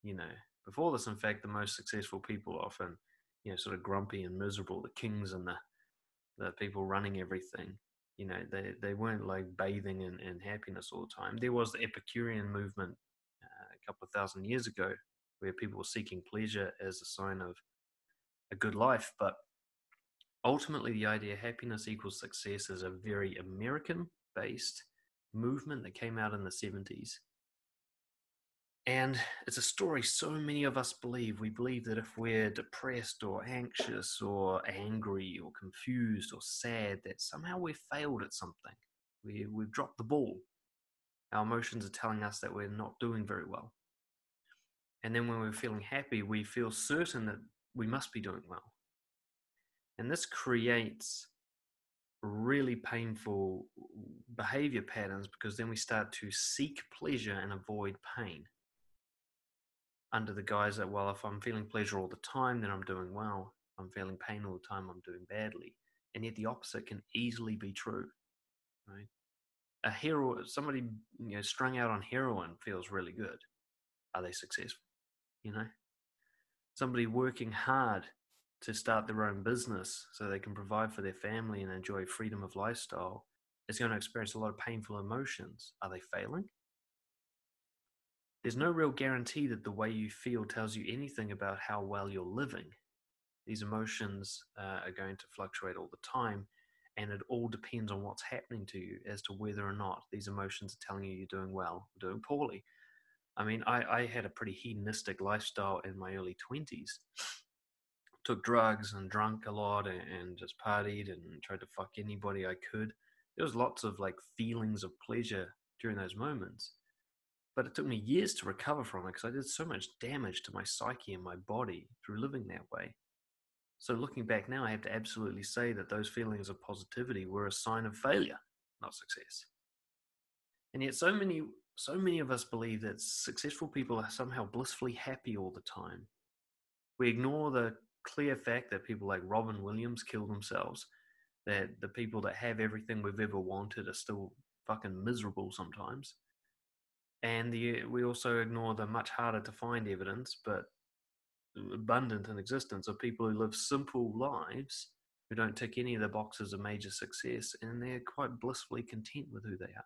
You know, before this, in fact, the most successful people often you know, sort of grumpy and miserable, the kings and the the people running everything. You know, they they weren't like bathing in, in happiness all the time. There was the Epicurean movement uh, a couple of thousand years ago, where people were seeking pleasure as a sign of a good life, but ultimately the idea happiness equals success is a very American based movement that came out in the 70s. And it's a story so many of us believe. We believe that if we're depressed or anxious or angry or confused or sad, that somehow we've failed at something. We, we've dropped the ball. Our emotions are telling us that we're not doing very well. And then when we're feeling happy, we feel certain that we must be doing well. And this creates really painful behavior patterns because then we start to seek pleasure and avoid pain under the guise that, well, if I'm feeling pleasure all the time, then I'm doing well. If I'm feeling pain all the time, I'm doing badly. And yet the opposite can easily be true, right? A hero, somebody you know strung out on heroin feels really good. Are they successful? You know, somebody working hard to start their own business so they can provide for their family and enjoy freedom of lifestyle is going to experience a lot of painful emotions. Are they failing? There's no real guarantee that the way you feel tells you anything about how well you're living. These emotions uh, are going to fluctuate all the time, and it all depends on what's happening to you as to whether or not these emotions are telling you you're doing well or doing poorly. I mean, I, I had a pretty hedonistic lifestyle in my early 20s. Took drugs and drank a lot and, and just partied and tried to fuck anybody I could. There was lots of like feelings of pleasure during those moments. But it took me years to recover from it because I did so much damage to my psyche and my body through living that way. So looking back now, I have to absolutely say that those feelings of positivity were a sign of failure, not success. And yet so many so many of us believe that successful people are somehow blissfully happy all the time. We ignore the clear fact that people like Robin Williams kill themselves, that the people that have everything we've ever wanted are still fucking miserable sometimes, and the, we also ignore the much harder to find evidence, but abundant in existence of people who live simple lives who don't tick any of the boxes of major success and they're quite blissfully content with who they are.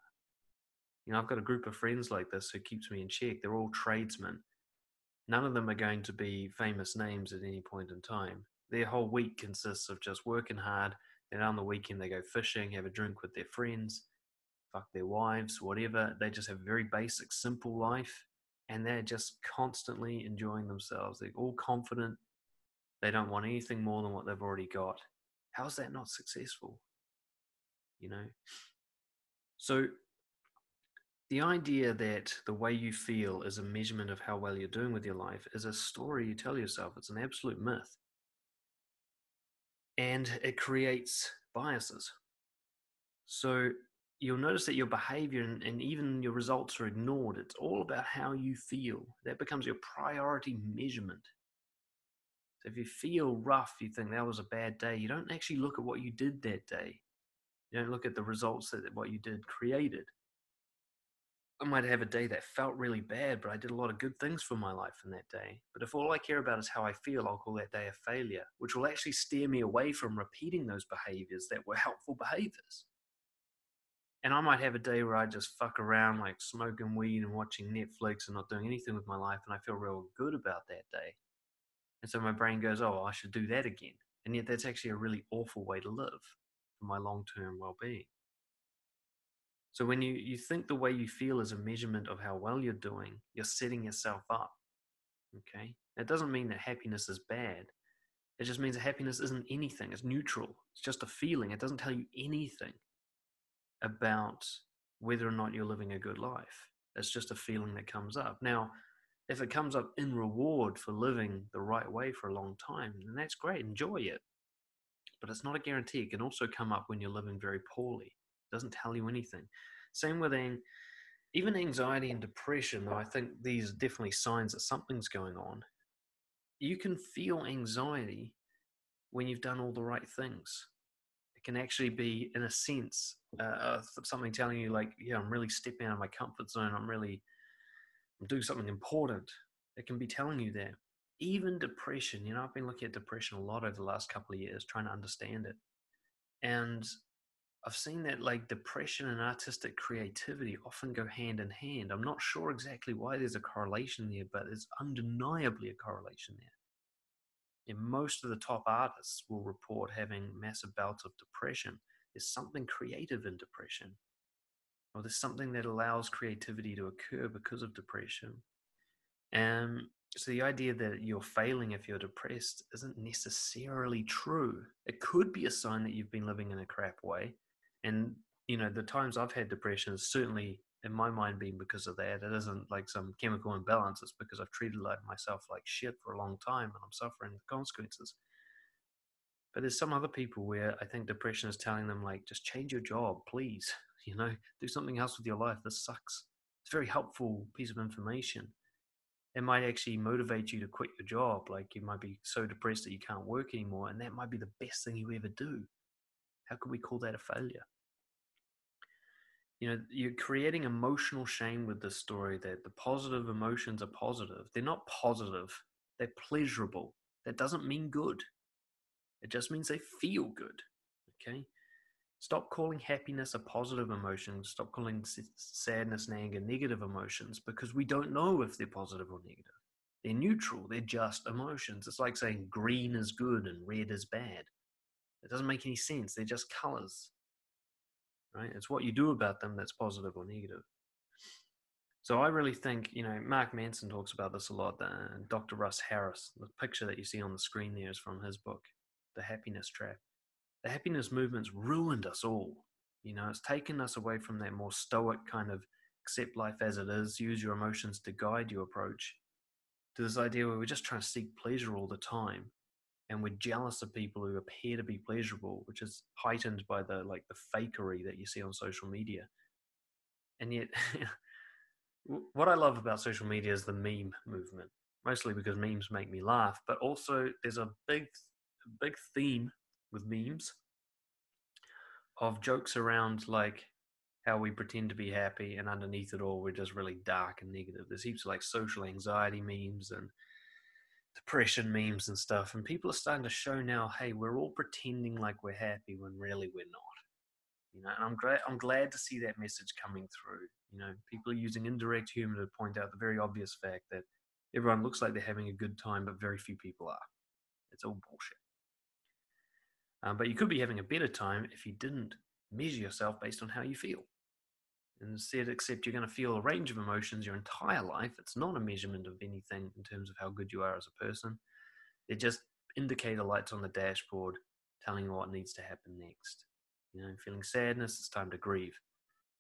You know, I've got a group of friends like this who keeps me in check. They're all tradesmen. None of them are going to be famous names at any point in time. Their whole week consists of just working hard. Then on the weekend, they go fishing, have a drink with their friends, fuck their wives, whatever. They just have a very basic, simple life, and they're just constantly enjoying themselves. They're all confident. They don't want anything more than what they've already got. How is that not successful? You know? So, the idea that the way you feel is a measurement of how well you're doing with your life is a story you tell yourself. It's an absolute myth. And it creates biases. So, you'll notice that your behavior and, and, even your results are ignored. It's all about how you feel. That becomes your priority measurement. So if you feel rough, you think that was a bad day, you don't actually look at what you did that day. You don't look at the results that what you did created. I might have a day that felt really bad, but I did a lot of good things for my life in that day. But if all I care about is how I feel, I'll call that day a failure, which will actually steer me away from repeating those behaviors that were helpful behaviors and I might have a day where I just fuck around like smoking weed and watching Netflix and not doing anything with my life, and I feel real good about that day. And so my brain goes, "Oh, I should do that again." And yet, that's actually a really awful way to live for my long-term well-being. So when you you think the way you feel is a measurement of how well you're doing, you're setting yourself up. Okay, that doesn't mean that happiness is bad. It just means that happiness isn't anything. It's neutral. It's just a feeling. It doesn't tell you anything about whether or not you're living a good life. It's just a feeling that comes up. Now, if it comes up in reward for living the right way for a long time, then that's great. Enjoy it. But it's not a guarantee. It can also come up when you're living very poorly. Doesn't tell you anything. Same with even anxiety and depression, though I think these are definitely signs that something's going on. You can feel anxiety when you've done all the right things it can actually be, in a sense, uh, something telling you like, yeah, I'm really stepping out of my comfort zone. I'm really I'm doing something important. It can be telling you that. Even depression, you know, I've been looking at depression a lot over the last couple of years, trying to understand it. And I've seen that like depression and artistic creativity often go hand in hand. I'm not sure exactly why there's a correlation there, but there's undeniably a correlation there and most of the top artists will report having massive bouts of depression. There's something creative in depression, or there's something that allows creativity to occur because of depression. Um, so the idea that you're failing if you're depressed isn't necessarily true. It could be a sign that you've been living in a crap way. And, you know, the times I've had depression is certainly in my mind been because of that. It isn't like some chemical imbalance. It's because I've treated like myself like shit for a long time and I'm suffering the consequences. But there's some other people where I think depression is telling them like, just change your job, please. You know, do something else with your life. This sucks. It's a very helpful piece of information it might actually motivate you to quit your job. Like you might be so depressed that you can't work anymore, and that might be the best thing you ever do. How could we call that a failure? You know, you're creating emotional shame with this story that the positive emotions are positive. They're not positive, they're pleasurable. That doesn't mean good, it just means they feel good. Okay? Stop calling happiness a positive emotion. Stop calling sadness and anger negative emotions because we don't know if they're positive or negative. They're neutral, they're just emotions. It's like saying green is good and red is bad. It doesn't make any sense. They're just colors. Right? It's what you do about them that's positive or negative. So I really think, you know, Mark Manson talks about this a lot. Uh, Dr. Russ Harris, the picture that you see on the screen there is from his book, The Happiness Trap the happiness movement's ruined us all. You know, it's taken us away from that more stoic kind of accept life as it is, use your emotions to guide your approach, to this idea where we're just trying to seek pleasure all the time. And we're jealous of people who appear to be pleasurable, which is heightened by the like the fakery that you see on social media. And yet, what I love about social media is the meme movement, mostly because memes make me laugh, but also there's a big, big theme with memes of jokes around like how we pretend to be happy and underneath it all we're just really dark and negative. There's heaps of like social anxiety memes and depression memes and stuff. And people are starting to show now, hey, we're all pretending like we're happy when really we're not. You know, and I'm glad I'm glad to see that message coming through. You know, people are using indirect humor to point out the very obvious fact that everyone looks like they're having a good time, but very few people are. It's all bullshit. Um, but you could be having a better time if you didn't measure yourself based on how you feel. Instead, except you're going to feel a range of emotions your entire life. It's not a measurement of anything in terms of how good you are as a person. They're just indicator lights on the dashboard telling you what needs to happen next. You know, feeling sadness, it's time to grieve.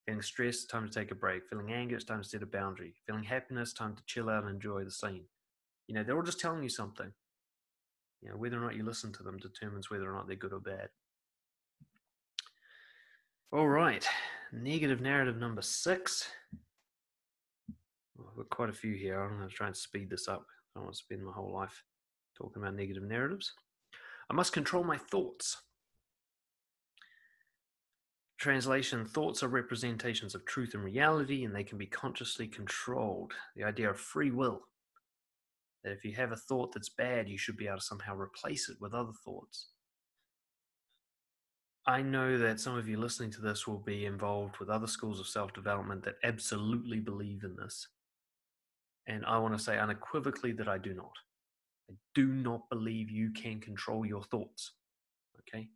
Feeling stressed, time to take a break. Feeling anger, it's time to set a boundary. Feeling happiness, time to chill out and enjoy the scene. You know, they're all just telling you something. You know, whether or not you listen to them determines whether or not they're good or bad. All right, negative narrative number six. I've got quite a few here. I'm going to try and speed this up. I don't want to spend my whole life talking about negative narratives. I must control my thoughts. Translation Thoughts are representations of truth and reality, and they can be consciously controlled. The idea of free will. That if you have a thought that's bad, you should be able to somehow replace it with other thoughts. I know that some of you listening to this will be involved with other schools of self development that absolutely believe in this. And I want to say unequivocally that I do not. I do not believe you can control your thoughts. Okay.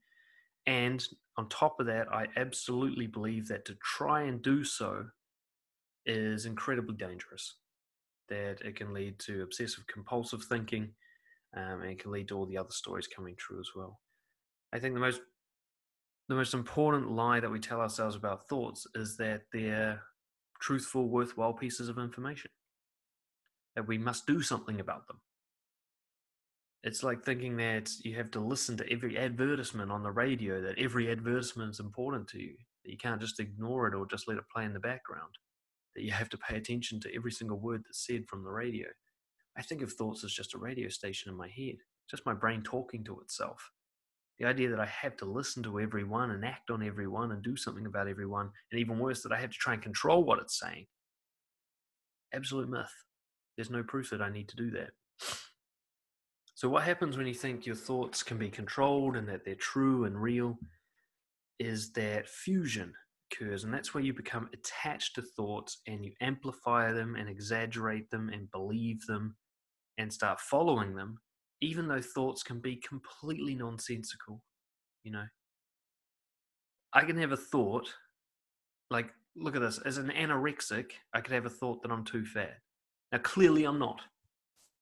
And on top of that, I absolutely believe that to try and do so is incredibly dangerous that it can lead to obsessive compulsive thinking um, and it can lead to all the other stories coming true as well. I think the most the most important lie that we tell ourselves about thoughts is that they're truthful, worthwhile pieces of information. That we must do something about them. It's like thinking that you have to listen to every advertisement on the radio, that every advertisement is important to you, that you can't just ignore it or just let it play in the background that you have to pay attention to every single word that's said from the radio. I think of thoughts as just a radio station in my head, just my brain talking to itself. The idea that I have to listen to everyone and act on everyone and do something about everyone, and even worse, that I have to try and control what it's saying. Absolute myth. There's no proof that I need to do that. So, what happens when you think your thoughts can be controlled and that they're true and real is that fusion occurs. And that's where you become attached to thoughts and you amplify them and exaggerate them and believe them and start following them, even though thoughts can be completely nonsensical. You know, I can have a thought like, look at this, as an anorexic, I could have a thought that I'm too fat. Now, clearly, I'm not.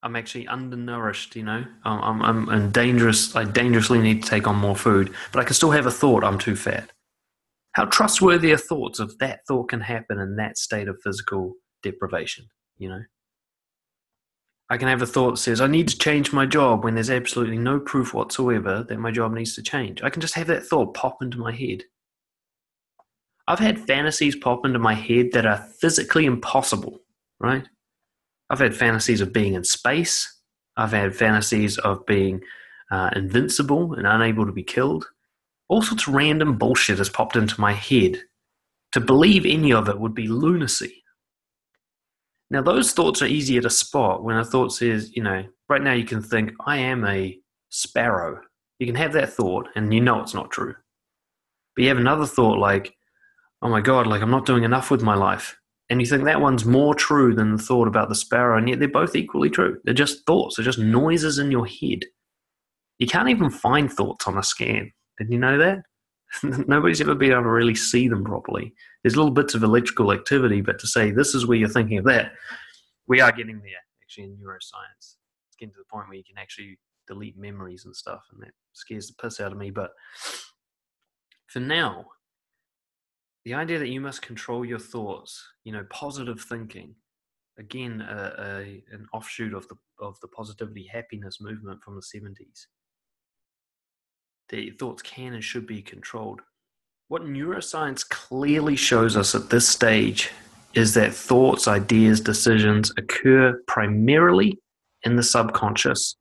I'm actually undernourished, you know. I'm, I'm, I'm dangerous. I dangerously need to take on more food, but I can still have a thought I'm too fat. How trustworthy are thoughts if that thought can happen in that state of physical deprivation, you know? I can have a thought that says, I need to change my job when there's absolutely no proof whatsoever that my job needs to change. I can just have that thought pop into my head. I've had fantasies pop into my head that are physically impossible, right? I've had fantasies of being in space. I've had fantasies of being uh, invincible and unable to be killed. All sorts of random bullshit has popped into my head. To believe any of it would be lunacy. Now, those thoughts are easier to spot when a thought says, you know, right now you can think, I am a sparrow. You can have that thought and you know it's not true. But you have another thought like, oh my God, like I'm not doing enough with my life and you think that one's more true than the thought about the sparrow, and yet they're both equally true. They're just thoughts, they're just noises in your head. You can't even find thoughts on a scan. Did you know that? Nobody's ever been able to really see them properly. There's little bits of electrical activity, but to say this is where you're thinking of that, we are getting there actually in neuroscience. It's getting to the point where you can actually delete memories and stuff, and that scares the piss out of me. But for now, the idea that you must control your thoughts, you know, positive thinking, again, a, a, an offshoot of the of the positivity happiness movement from the seventies. That your thoughts can and should be controlled. What neuroscience clearly shows us at this stage is that thoughts, ideas, decisions occur primarily in the subconscious.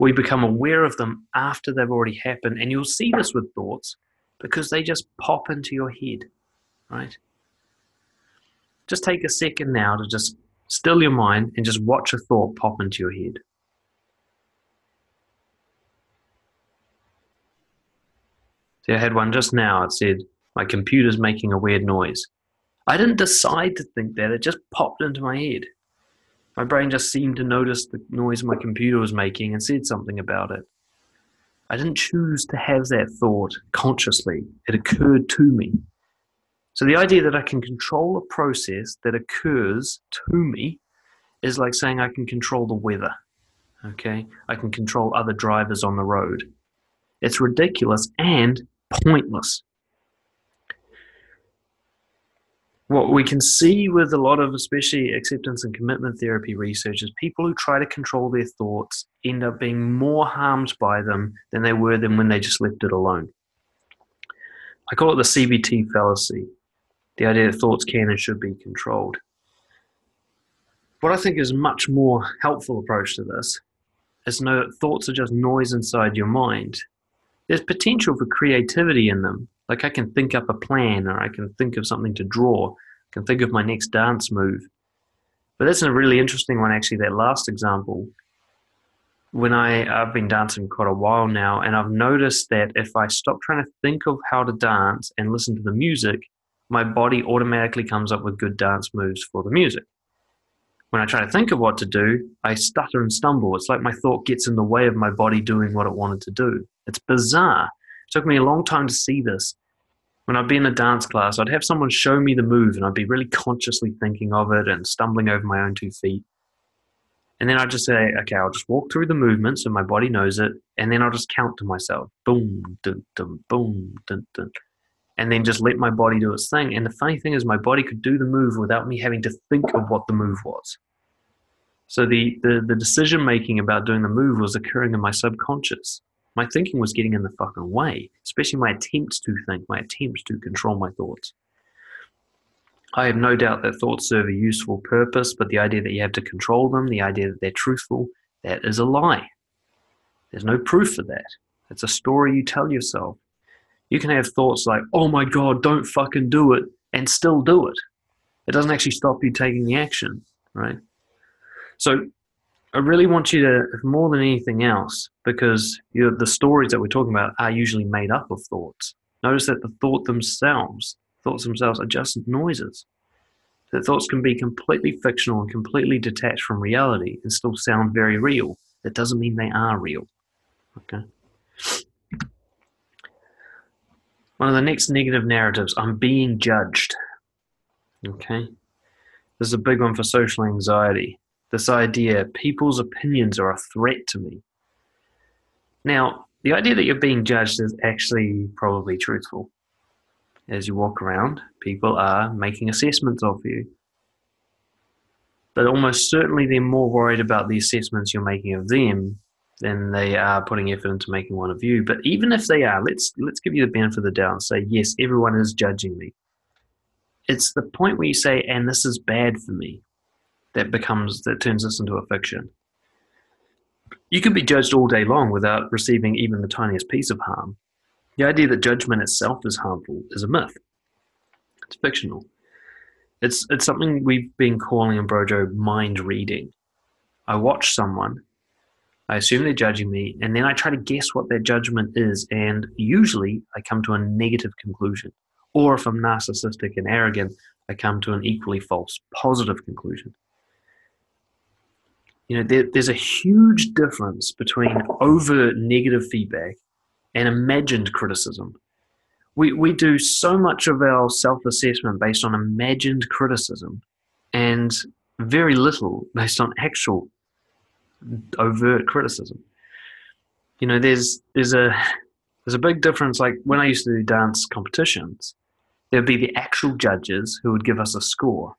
We become aware of them after they've already happened, and you'll see this with thoughts because they just pop into your head right? Just take a second now to just still your mind and just watch a thought pop into your head. See, I had one just now. It said, My computer's making a weird noise. I didn't decide to think that, it just popped into my head. My brain just seemed to notice the noise my computer was making and said something about it. I didn't choose to have that thought consciously, it occurred to me. So the idea that I can control a process that occurs to me is like saying I can control the weather. Okay? I can control other drivers on the road. It's ridiculous and pointless. What we can see with a lot of, especially acceptance and commitment therapy research, is people who try to control their thoughts end up being more harmed by them than they were than when they just left it alone. I call it the CBT fallacy the idea that thoughts can and should be controlled. What I think is a much more helpful approach to this is to know that thoughts are just noise inside your mind. There's potential for creativity in them. Like I can think up a plan or I can think of something to draw, I can think of my next dance move. But that's a really interesting one, actually, that last example. When I, I've been dancing quite a while now, and I've noticed that if I stop trying to think of how to dance and listen to the music, my body automatically comes up with good dance moves for the music. When I try to think of what to do, I stutter and stumble. It's like my thought gets in the way of my body doing what it wanted to do. It's bizarre. It took me a long time to see this. When I'd be in a dance class, I'd have someone show me the move and I'd be really consciously thinking of it and stumbling over my own two feet. And then I'd just say, okay, I'll just walk through the movement so my body knows it. And then I'll just count to myself boom, dun, dun, boom, dun, dun and then just let my body do its thing. And the funny thing is, my body could do the move without me having to think of what the move was. So the, the, the decision making about doing the move was occurring in my subconscious. My thinking was getting in the fucking way, especially my attempts to think, my attempts to control my thoughts. I have no doubt that thoughts serve a useful purpose, but the idea that you have to control them, the idea that they're truthful, that is a lie. There's no proof for that. It's a story you tell yourself you can have thoughts like, oh my God, don't fucking do it, and still do it. It doesn't actually stop you taking the action, right? So I really want you to, more than anything else, because you know, the stories that we're talking about are usually made up of thoughts. Notice that the thought themselves, thoughts themselves are just noises. That thoughts can be completely fictional and completely detached from reality and still sound very real. That doesn't mean they are real. Okay. One of the next negative narratives I'm being judged. Okay. This is a big one for social anxiety. This idea people's opinions are a threat to me. Now, the idea that you're being judged is actually probably truthful. As you walk around, people are making assessments of you. But almost certainly they're more worried about the assessments you're making of them than they are putting effort into making one of you. But even if they are, let's let's give you the benefit of the doubt and say, yes, everyone is judging me. It's the point where you say, and this is bad for me, that becomes that turns this into a fiction. You can be judged all day long without receiving even the tiniest piece of harm. The idea that judgment itself is harmful is a myth. It's fictional. It's it's something we've been calling in Brojo mind reading. I watch someone I assume they're judging me, and then I try to guess what their judgment is, and usually I come to a negative conclusion. Or if I'm narcissistic and arrogant, I come to an equally false positive conclusion. You know, there, there's a huge difference between overt negative feedback and imagined criticism. We, we do so much of our self assessment based on imagined criticism and very little based on actual overt criticism. You know, there's there's a there's a big difference. Like when I used to do dance competitions, there'd be the actual judges who would give us a score,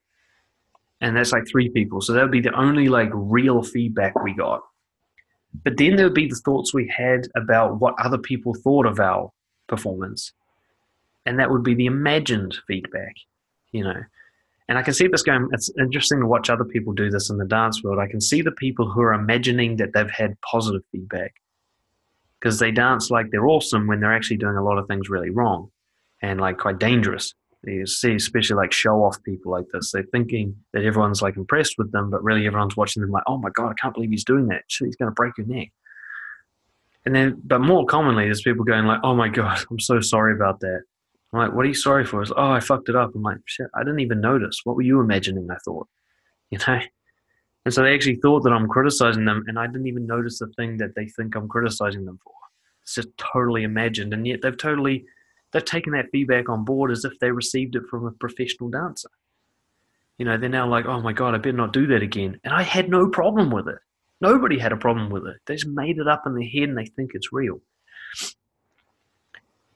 and that's like three people. So that would be the only like real feedback we got. But then there would be the thoughts we had about what other people thought of our performance, and that would be the imagined feedback. You know, and I can see this going, it's interesting to watch other people do this in the dance world. I can see the people who are imagining that they've had positive feedback because they dance like they're awesome when they're actually doing a lot of things really wrong and like quite dangerous. You see, especially like show off people like this. They're thinking that everyone's like impressed with them, but really everyone's watching them like, oh my God, I can't believe he's doing that. He's going to break your neck. And then, but more commonly, there's people going like, oh my God, I'm so sorry about that. I'm like, what are you sorry for? It's, oh, I fucked it up. I'm like, shit, I didn't even notice. What were you imagining? I thought, you know. And so they actually thought that I'm criticizing them, and I didn't even notice the thing that they think I'm criticizing them for. It's just totally imagined, and yet they've totally they've taken that feedback on board as if they received it from a professional dancer. You know, they're now like, oh my god, I better not do that again. And I had no problem with it. Nobody had a problem with it. They just made it up in their head and they think it's real.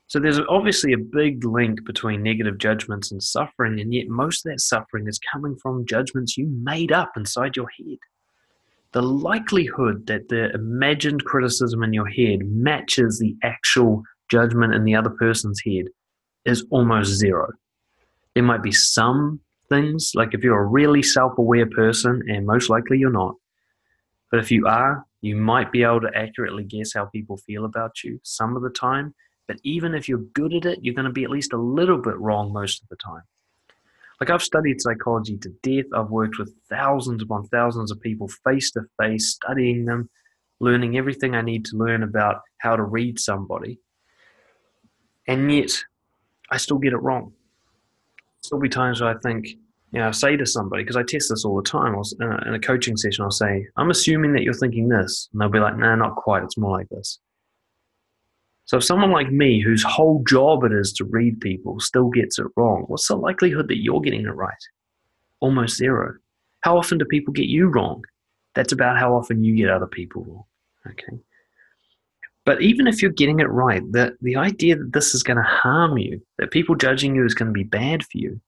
So there's obviously a big link between negative judgments and suffering, and yet most of that suffering is coming from judgments you made up inside your head. The likelihood that the imagined criticism in your head matches the actual judgment in the other person's head is almost zero. There might be some things, like if you're a really self aware person, and most likely you're not, but if you are, you might be able to accurately guess how people feel about you some of the time but even if you're good at it, you're going to be at least a little bit wrong most of the time. Like I've studied psychology to death. I've worked with thousands upon thousands of people face to face, studying them, learning everything I need to learn about how to read somebody. And yet, I still get it wrong. There'll be times where I think, you know, I say to somebody, because I test this all the time, I'll, in a coaching session, I'll say, I'm assuming that you're thinking this. And they'll be like, no, nah, not quite. It's more like this. So if someone like me, whose whole job it is to read people, still gets it wrong, what's the likelihood that you're getting it right? Almost zero. How often do people get you wrong? That's about how often you get other people wrong. Okay. But even if you're getting it right, the, the idea that this is going to harm you, that people judging you is going to be bad for you,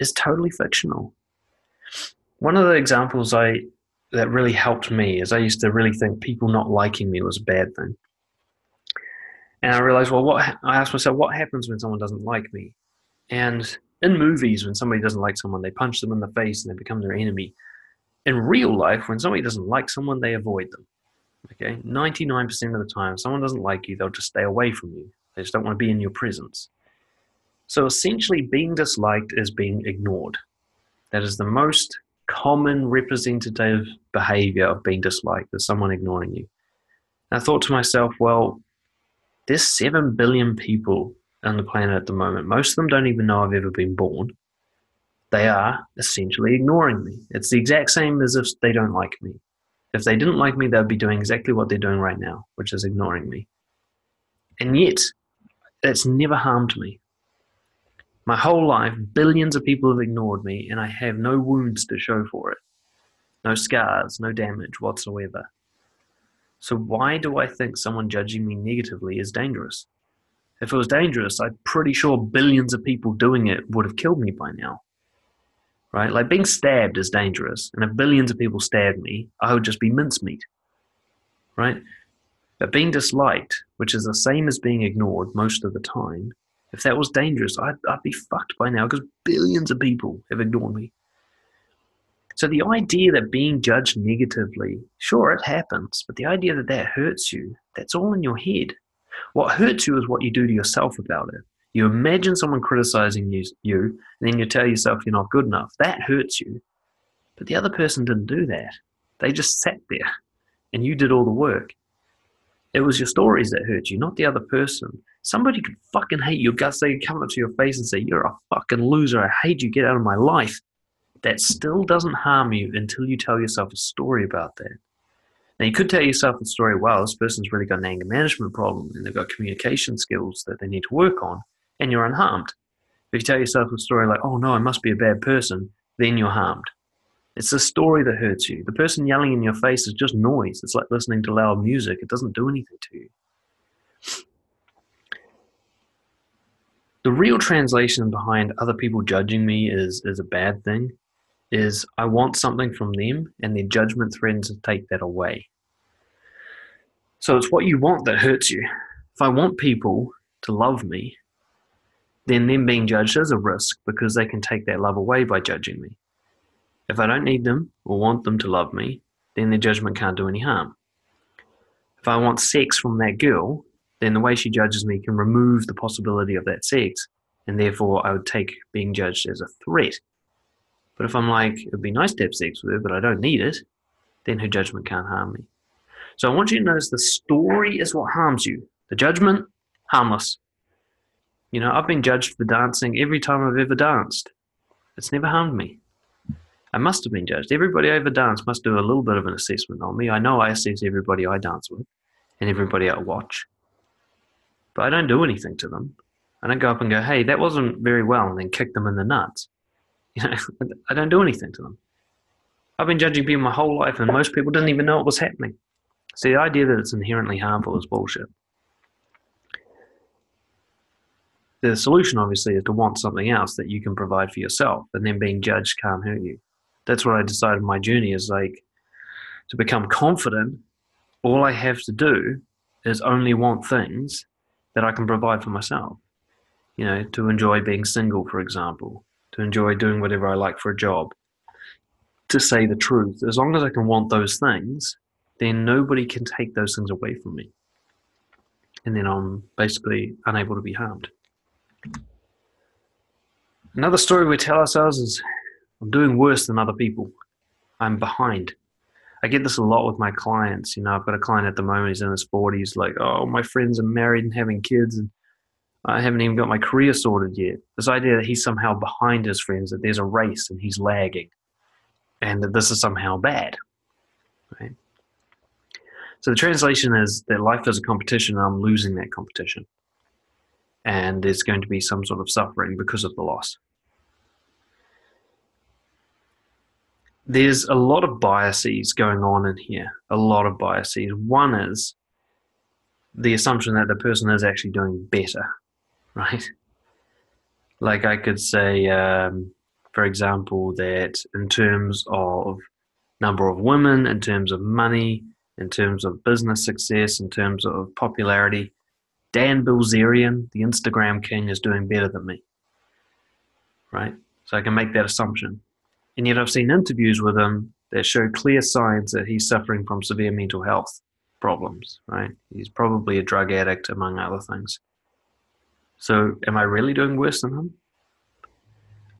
is totally fictional. One of the examples I that really helped me is I used to really think people not liking me was a bad thing. And I realized, well, what I asked myself, what happens when someone doesn't like me? And in movies, when somebody doesn't like someone, they punch them in the face and they become their enemy. In real life, when somebody doesn't like someone, they avoid them. Okay, 99% of the time, someone doesn't like you, they'll just stay away from you. They just don't want to be in your presence. So essentially, being disliked is being ignored. That is the most common representative behavior of being disliked, is someone ignoring you. And I thought to myself, well, there's 7 billion people on the planet at the moment. Most of them don't even know I've ever been born. They are essentially ignoring me. It's the exact same as if they don't like me. If they didn't like me, they'd be doing exactly what they're doing right now, which is ignoring me. And yet, it's never harmed me. My whole life, billions of people have ignored me, and I have no wounds to show for it. no scars, no damage whatsoever. So, why do I think someone judging me negatively is dangerous? If it was dangerous, I'm pretty sure billions of people doing it would have killed me by now. Right? Like being stabbed is dangerous. And if billions of people stabbed me, I would just be mincemeat. Right? But being disliked, which is the same as being ignored most of the time, if that was dangerous, I'd, I'd be fucked by now because billions of people have ignored me. So the idea that being judged negatively, sure, it happens, but the idea that that hurts you, that's all in your head. What hurts you is what you do to yourself about it. You imagine someone criticizing you, you and then you tell yourself you're not good enough. That hurts you. But the other person didn't do that. They just sat there and you did all the work. It was your stories that hurt you, not the other person. Somebody could fucking hate your guts. They could come up to your face and say, You're a fucking loser. I hate you. Get out of my life that still doesn't harm you until you tell yourself a story about that. Now, you could tell yourself the story, well, this person's really got an anger management problem and they've got communication skills that they need to work on, and you're unharmed. If you tell yourself a story like, oh no, I must be a bad person, then you're harmed. It's the story that hurts you. The person yelling in your face is just noise. It's like listening to loud music, it doesn't do anything to you. The real translation behind other people judging me is, is a bad thing is I want something from them and their judgment threatens to take that away. So it's what you want that hurts you. If I want people to love me, then them being judged is a risk because they can take that love away by judging me. If I don't need them or want them to love me, then their judgment can't do any harm. If I want sex from that girl, then the way she judges me can remove the possibility of that sex, and therefore I would take being judged as a threat but if I'm like, it'd be nice to have sex with her, but I don't need it, then her judgment can't harm me. So I want you to notice the story is what harms you. The judgment, harmless. You know, I've been judged for dancing every time I've ever danced. It's never harmed me. I must have been judged. Everybody I ever danced must do a little bit of an assessment on me. I know I assess everybody I dance with and everybody I watch. But I don't do anything to them. I don't go up and go, hey, that wasn't very well, and then kick them in the nuts. You know, I don't do anything to them. I've been judging people my whole life, and most people didn't even know it was happening. So the idea that it's inherently harmful is bullshit. The solution, obviously, is to want something else that you can provide for yourself, and then being judged can't hurt you. That's what I decided my journey is like to become confident. All I have to do is only want things that I can provide for myself. You know, to enjoy being single, for example, enjoy doing whatever I like for a job, to say the truth. As long as I can want those things, then nobody can take those things away from me. And then I'm basically unable to be harmed. Another story we tell ourselves is I'm doing worse than other people. I'm behind. I get this a lot with my clients. You know, I've got a client at the moment, he's in his 40s, like, oh, my friends are married and having kids, and I haven't even got my career sorted yet. This idea that he's somehow behind his friends, that there's a race and he's lagging, and that this is somehow bad. Right? So the translation is that life is a competition and I'm losing that competition. And there's going to be some sort of suffering because of the loss. There's a lot of biases going on in here, a lot of biases. One is the assumption that the person is actually doing better right? Like I could say, um, for example, that in terms of number of women, in terms of money, in terms of business success, in terms of popularity, Dan Bilzerian, the Instagram king, is doing better than me. Right? So I can make that assumption. And yet I've seen interviews with him that show clear signs that he's suffering from severe mental health problems, right? He's probably a drug addict, among other things. So, am I really doing worse than him?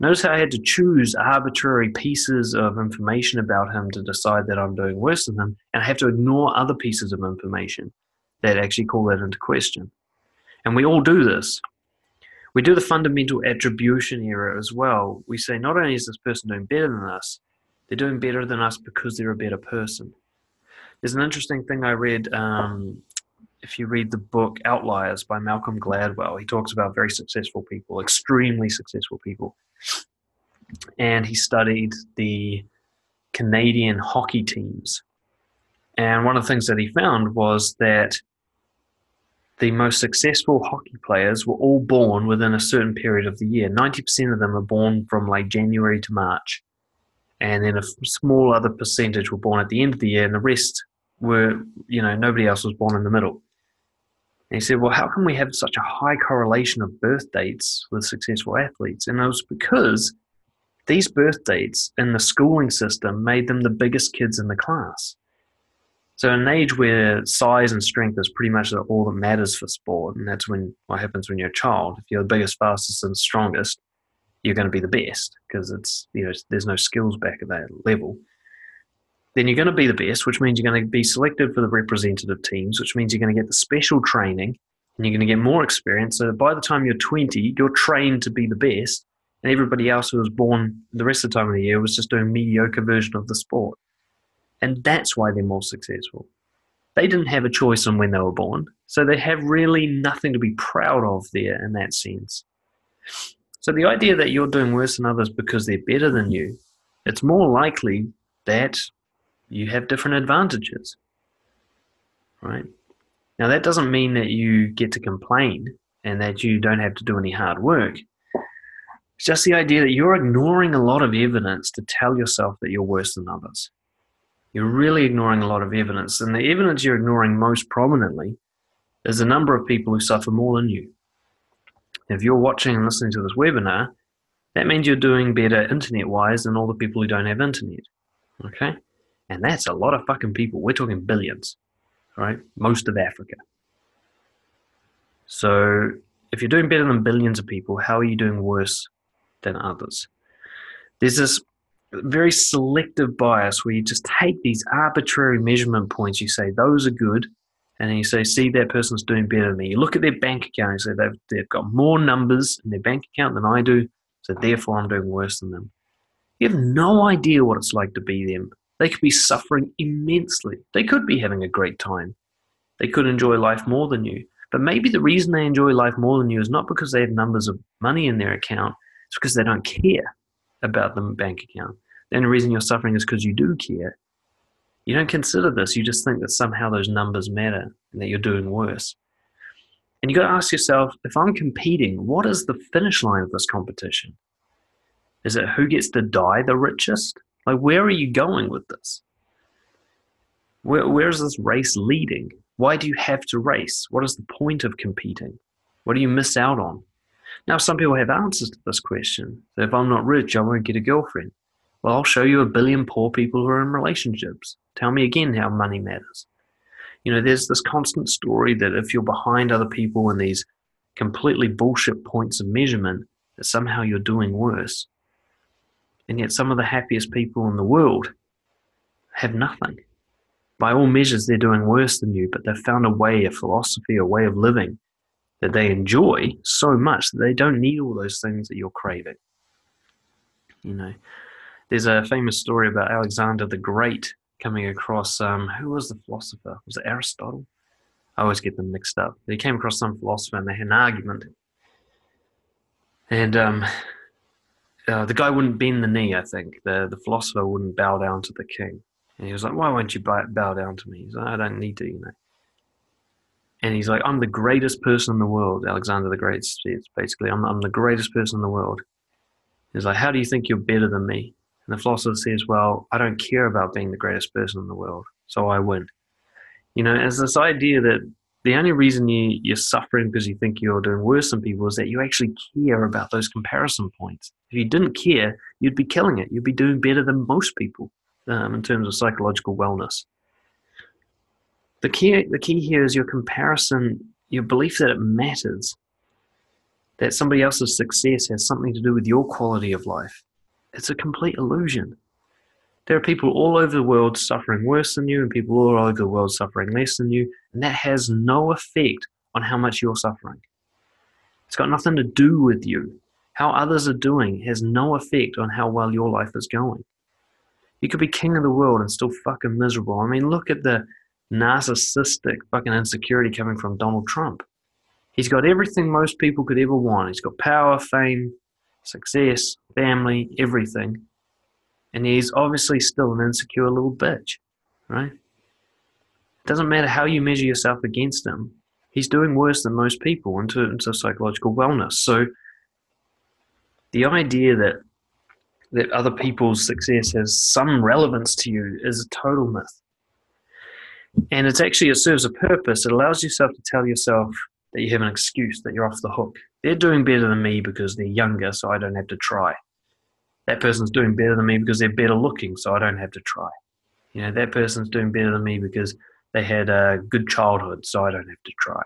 Notice how I had to choose arbitrary pieces of information about him to decide that I'm doing worse than him, and I have to ignore other pieces of information that actually call that into question. And we all do this. We do the fundamental attribution error as well. We say not only is this person doing better than us, they're doing better than us because they're a better person. There's an interesting thing I read um, if you read the book Outliers by Malcolm Gladwell, he talks about very successful people, extremely successful people. And he studied the Canadian hockey teams. And one of the things that he found was that the most successful hockey players were all born within a certain period of the year. 90% of them are born from like January to March. And then a small other percentage were born at the end of the year, and the rest were, you know, nobody else was born in the middle. And he said, Well, how can we have such a high correlation of birth dates with successful athletes? And it was because these birth dates in the schooling system made them the biggest kids in the class. So, in an age where size and strength is pretty much all that matters for sport, and that's when what happens when you're a child. If you're the biggest, fastest, and strongest, you're going to be the best because it's you know there's no skills back at that level. Then you're going to be the best, which means you're going to be selected for the representative teams, which means you're going to get the special training and you're going to get more experience. So by the time you're 20, you're trained to be the best, and everybody else who was born the rest of the time of the year was just doing mediocre version of the sport. And that's why they're more successful. They didn't have a choice on when they were born, so they have really nothing to be proud of there in that sense. So the idea that you're doing worse than others because they're better than you, it's more likely that you have different advantages. Right? Now that doesn't mean that you get to complain and that you don't have to do any hard work. It's just the idea that you're ignoring a lot of evidence to tell yourself that you're worse than others. You're really ignoring a lot of evidence. And the evidence you're ignoring most prominently is the number of people who suffer more than you. If you're watching and listening to this webinar, that means you're doing better internet wise than all the people who don't have internet. Okay? And that's a lot of fucking people. We're talking billions, right? Most of Africa. So if you're doing better than billions of people, how are you doing worse than others? There's this very selective bias where you just take these arbitrary measurement points. You say those are good, and then you say, see, that person's doing better than me. You look at their bank account and say they've, they've got more numbers in their bank account than I do, so therefore I'm doing worse than them. You have no idea what it's like to be them. They could be suffering immensely. They could be having a great time. They could enjoy life more than you. But maybe the reason they enjoy life more than you is not because they have numbers of money in their account, it's because they don't care about the bank account. And The reason you're suffering is because you do care. You don't consider this. You just think that somehow those numbers matter and that you're doing worse. And you got to ask yourself if I'm competing, what is the finish line of this competition? Is it who gets to die the richest? Like, where are you going with this? Where, where is this race leading? Why do you have to race? What is the point of competing? What do you miss out on? Now, some people have answers to this question. So if I'm not rich, I won't get a girlfriend. Well, I'll show you a billion poor people who are in relationships. Tell me again how money matters. You know, there's this constant story that if you're behind other people in these completely bullshit points of measurement, that somehow you're doing worse. And yet, some of the happiest people in the world have nothing. By all measures, they're doing worse than you, but they've found a way, a philosophy, a way of living that they enjoy so much that they don't need all those things that you're craving. You know, there's a famous story about Alexander the Great coming across, um, who was the philosopher? Was it Aristotle? I always get them mixed up. He came across some philosopher and they had an argument. And um, uh, the guy wouldn't bend the knee, I think. The, the philosopher wouldn't bow down to the king. And he was like, Why won't you bow, down to me? He's like, I don't need to, you know. And he's like, I'm the greatest person in the world. Alexander the Great says, basically, I'm, I'm the greatest person in the world. He's like, How do you think you're better than me? And the philosopher says, Well, I don't care about being the greatest person in the world, so I win. You know, it's this idea that the only reason you, you're suffering because you think you're doing worse than people is that you actually care about those comparison points. If you didn't care, you'd be killing it. You'd be doing better than most people um, in terms of psychological wellness. The key, the key here is your comparison, your belief that it matters, that somebody else's success has something to do with your quality of life. It's a complete illusion. There are people all over the world suffering worse than you, and people all over the world suffering less than you, and that has no effect on how much you're suffering. It's got nothing to do with you. How others are doing has no effect on how well your life is going. You could be king of the world and still fucking miserable. I mean, look at the narcissistic fucking insecurity coming from Donald Trump. He's got everything most people could ever want. He's got power, fame, success, family, everything. And he's obviously still an insecure little bitch, right? Doesn't matter how you measure yourself against him, he's doing worse than most people in terms of psychological wellness. So the idea that that other people's success has some relevance to you is a total myth. And it's actually, it serves a purpose. It allows yourself to tell yourself that you have an excuse, that you're off the hook. They're doing better than me because they're younger, so I don't have to try. That person's doing better than me because they're better looking, so I don't have to try. You know, that person's doing better than me because they had a good childhood, so I don't have to try.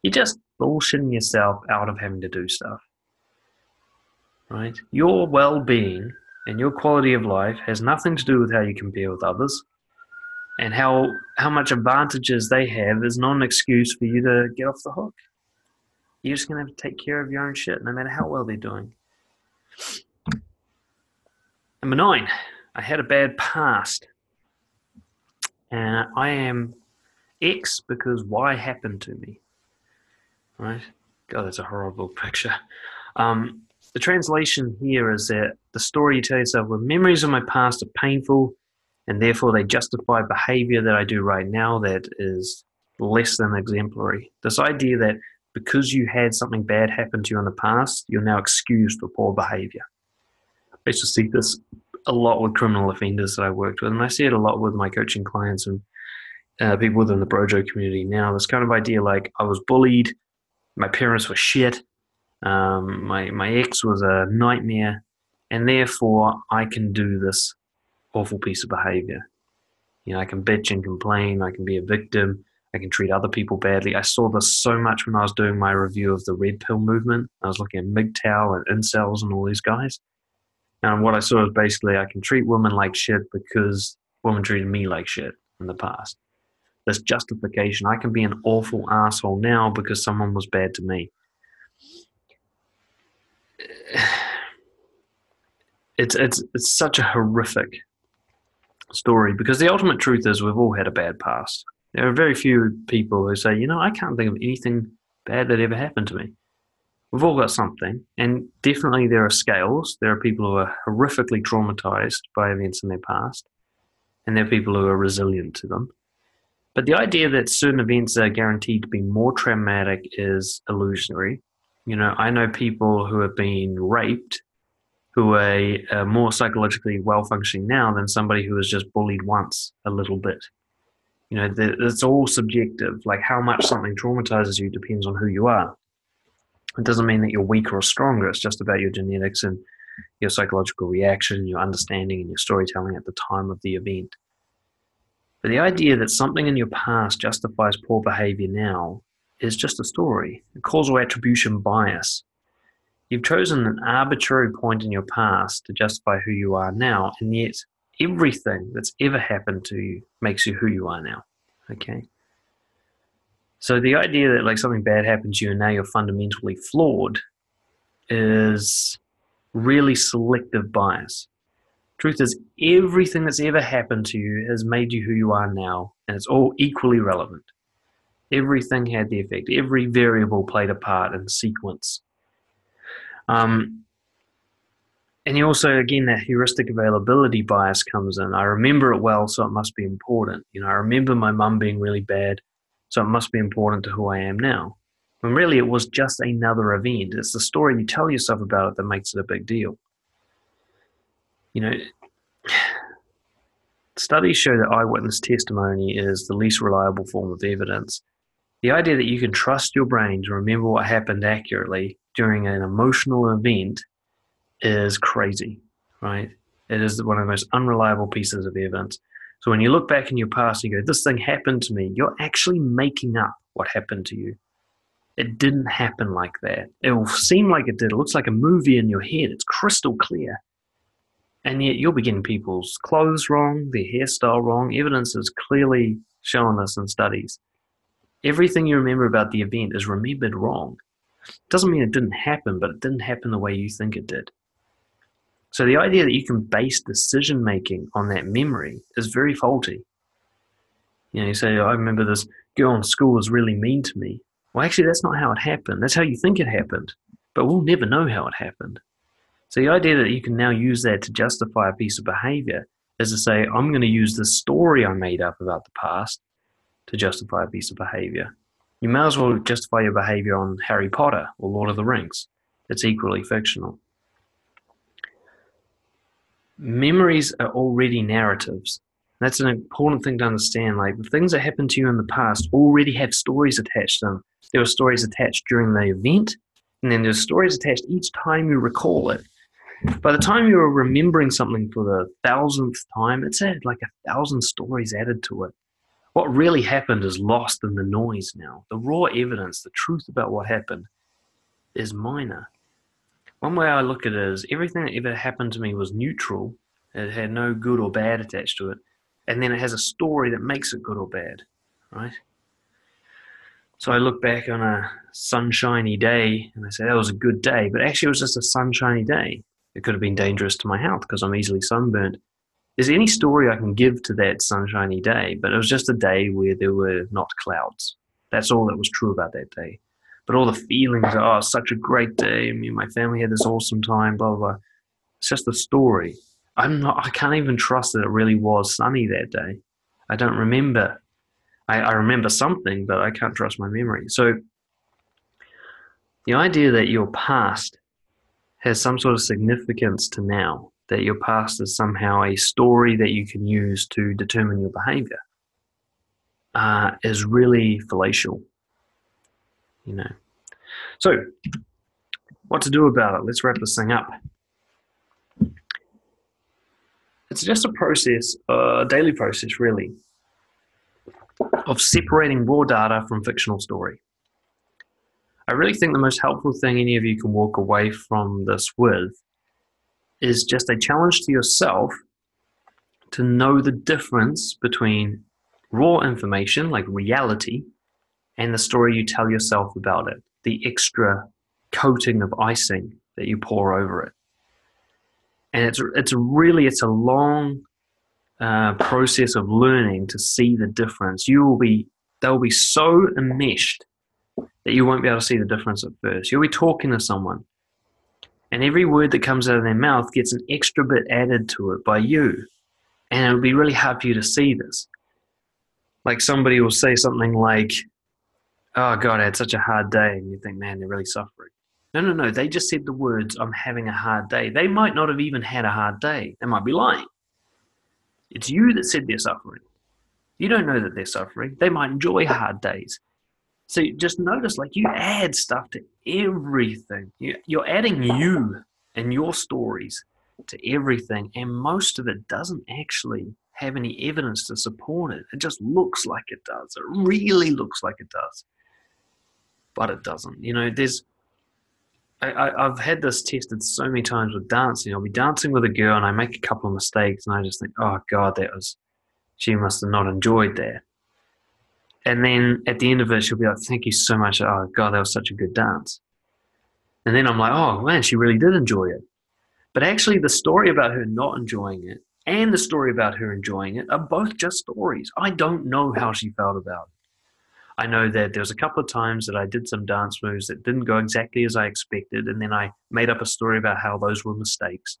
You're just bullshitting yourself out of having to do stuff. Right? Your well being and your quality of life has nothing to do with how you compare with others and how how much advantages they have is not an excuse for you to get off the hook. You're just gonna have to take care of your own shit, no matter how well they're doing. Number nine, I had a bad past, and I am X because Y happened to me. Right? God, that's a horrible picture. Um, the translation here is that the story you tell yourself, well, memories of my past are painful and therefore they justify behavior that I do right now that is less than exemplary. This idea that because you had something bad happen to you in the past, you're now excused for poor behavior. I used to see this a lot with criminal offenders that I worked with, and I see it a lot with my coaching clients and uh, people within the Brojo community now. This kind of idea like I was bullied, my parents were shit, um, my my ex was a nightmare, and therefore I can do this awful piece of behavior. You know, I can bitch and complain. I can be a victim. I can treat other people badly. I saw this so much when I was doing my review of the red pill movement. I was looking at MGTOW and incels and all these guys. And what I saw was basically I can treat women like shit because women treated me like shit in the past. This justification. I can be an awful asshole now because someone was bad to me. It's it's it's such a horrific story because the ultimate truth is we've all had a bad past. There are very few people who say, you know, I can't think of anything bad that ever happened to me. We've all got something, and definitely there are scales. There are people who are horrifically traumatized by events in their past, and there are people who are resilient to them. But the idea that certain events are guaranteed to be more traumatic is illusionary. You know, I know people who have been raped who are uh, more psychologically well functioning now than somebody who was just bullied once a little bit. You know, it's all subjective. Like how much something traumatizes you depends on who you are. It doesn't mean that you're weaker or stronger. It's just about your genetics and your psychological reaction, your understanding, and your storytelling at the time of the event. But the idea that something in your past justifies poor behavior now is just a story, a causal attribution bias You've chosen an arbitrary point in your past to justify who you are now, and yet everything that's ever happened to you makes you who you are now. Okay? So the idea that like something bad happened to you and now you're fundamentally flawed is really selective bias. Truth is, everything that's ever happened to you has made you who you are now, and it's all equally relevant. Everything had the effect. Every variable played a part in sequence um, and you also, again, that heuristic availability bias comes in. I remember it well, so it must be important. You know, I remember my mum being really bad, so it must be important to who I am now. And really it was just another event. It's the story you tell yourself about it that makes it a big deal. You know, studies show that eyewitness testimony is the least reliable form of evidence. The idea that you can trust your brain to remember what happened accurately during an emotional event is crazy, right? It is one of the most unreliable pieces of evidence. So when you look back in your past and you go, this thing happened to me, you're actually making up what happened to you. It didn't happen like that. It will seem like it did. It looks like a movie in your head. It's crystal clear. And yet you'll be getting people's clothes wrong, their hairstyle wrong. Evidence is clearly showing this in studies. Everything you remember about the event is remembered wrong. It Doesn't mean it didn't happen, but it didn't happen the way you think it did. So the idea that you can base decision making on that memory is very faulty. You know, you say, oh, I remember this girl in school was really mean to me. Well, actually, that's not how it happened. That's how you think it happened. But we'll never know how it happened. So the idea that you can now use that to justify a piece of behavior is to say, I'm going to use the story I made up about the past to justify a piece of behavior. You may as well justify your behavior on Harry Potter or Lord of the Rings. It's equally fictional. Memories are already narratives. That's an important thing to understand. Like the things that happened to you in the past already have stories attached to them. There were stories attached during the event, and then there's stories attached each time you recall it. By the time you're remembering something for the thousandth time, it's had like a thousand stories added to it. What really happened is lost in the noise now. The raw evidence, the truth about what happened, is minor. One way I look at it is everything that ever happened to me was neutral. It had no good or bad attached to it. And then it has a story that makes it good or bad, right? So I look back on a sunshiny day and I say, that was a good day. But actually, it was just a sunshiny day. It could have been dangerous to my health because I'm easily sunburnt there's any story I can give to that sunshiny day, but it was just a day where there were not clouds. That's all that was true about that day. But all the feelings, oh, such a great day. I mean, my family had this awesome time, blah, blah, blah. It's just a story. I'm not, I can't even trust that it really was sunny that day. I don't remember. I, I remember something, but I can't trust my memory. So the idea that your past has some sort of significance to now that your past is somehow a story that you can use to determine your behavior uh, is really fallacial. You know. So, what to do about it? Let's wrap this thing up. It's just a process, uh, a daily process, really, of separating raw data from fictional story. I really think the most helpful thing any of you can walk away from this with is just a challenge to yourself to know the difference between raw information, like reality, and the story you tell yourself about it, the extra coating of icing that you pour over it. And it's, it's really, it's a long uh, process of learning to see the difference. You will be, they'll be so enmeshed that you won't be able to see the difference at first. You'll be talking to someone and every word that comes out of their mouth gets an extra bit added to it by you. And it'll be really hard for you to see this. Like somebody will say something like, Oh God, I had such a hard day. And you think, man, they're really suffering. No, no, no. They just said the words, I'm having a hard day. They might not have even had a hard day. They might be lying. It's you that said they're suffering. You don't know that they're suffering. They might enjoy hard days. So just notice, like you add stuff to everything. You're adding you and your stories to everything, and most of it doesn't actually have any evidence to support it. It just looks like it does. It really looks like it does, but it doesn't. You know, there's. I, have had this tested so many times with dancing. I'll be dancing with a girl and I make a couple of mistakes, and I just think, oh God, that was. She must have not enjoyed that and then at the end of it, she'll be like, "Thank you so much. Oh God, that was such a good dance." And then I'm like, "Oh man, she really did enjoy it." But actually, the story about her not enjoying it and the story about her enjoying it are both just stories. I don't know how she felt about it. I know that there was a couple of times that I did some dance moves that didn't go exactly as I expected, and then I made up a story about how those were mistakes.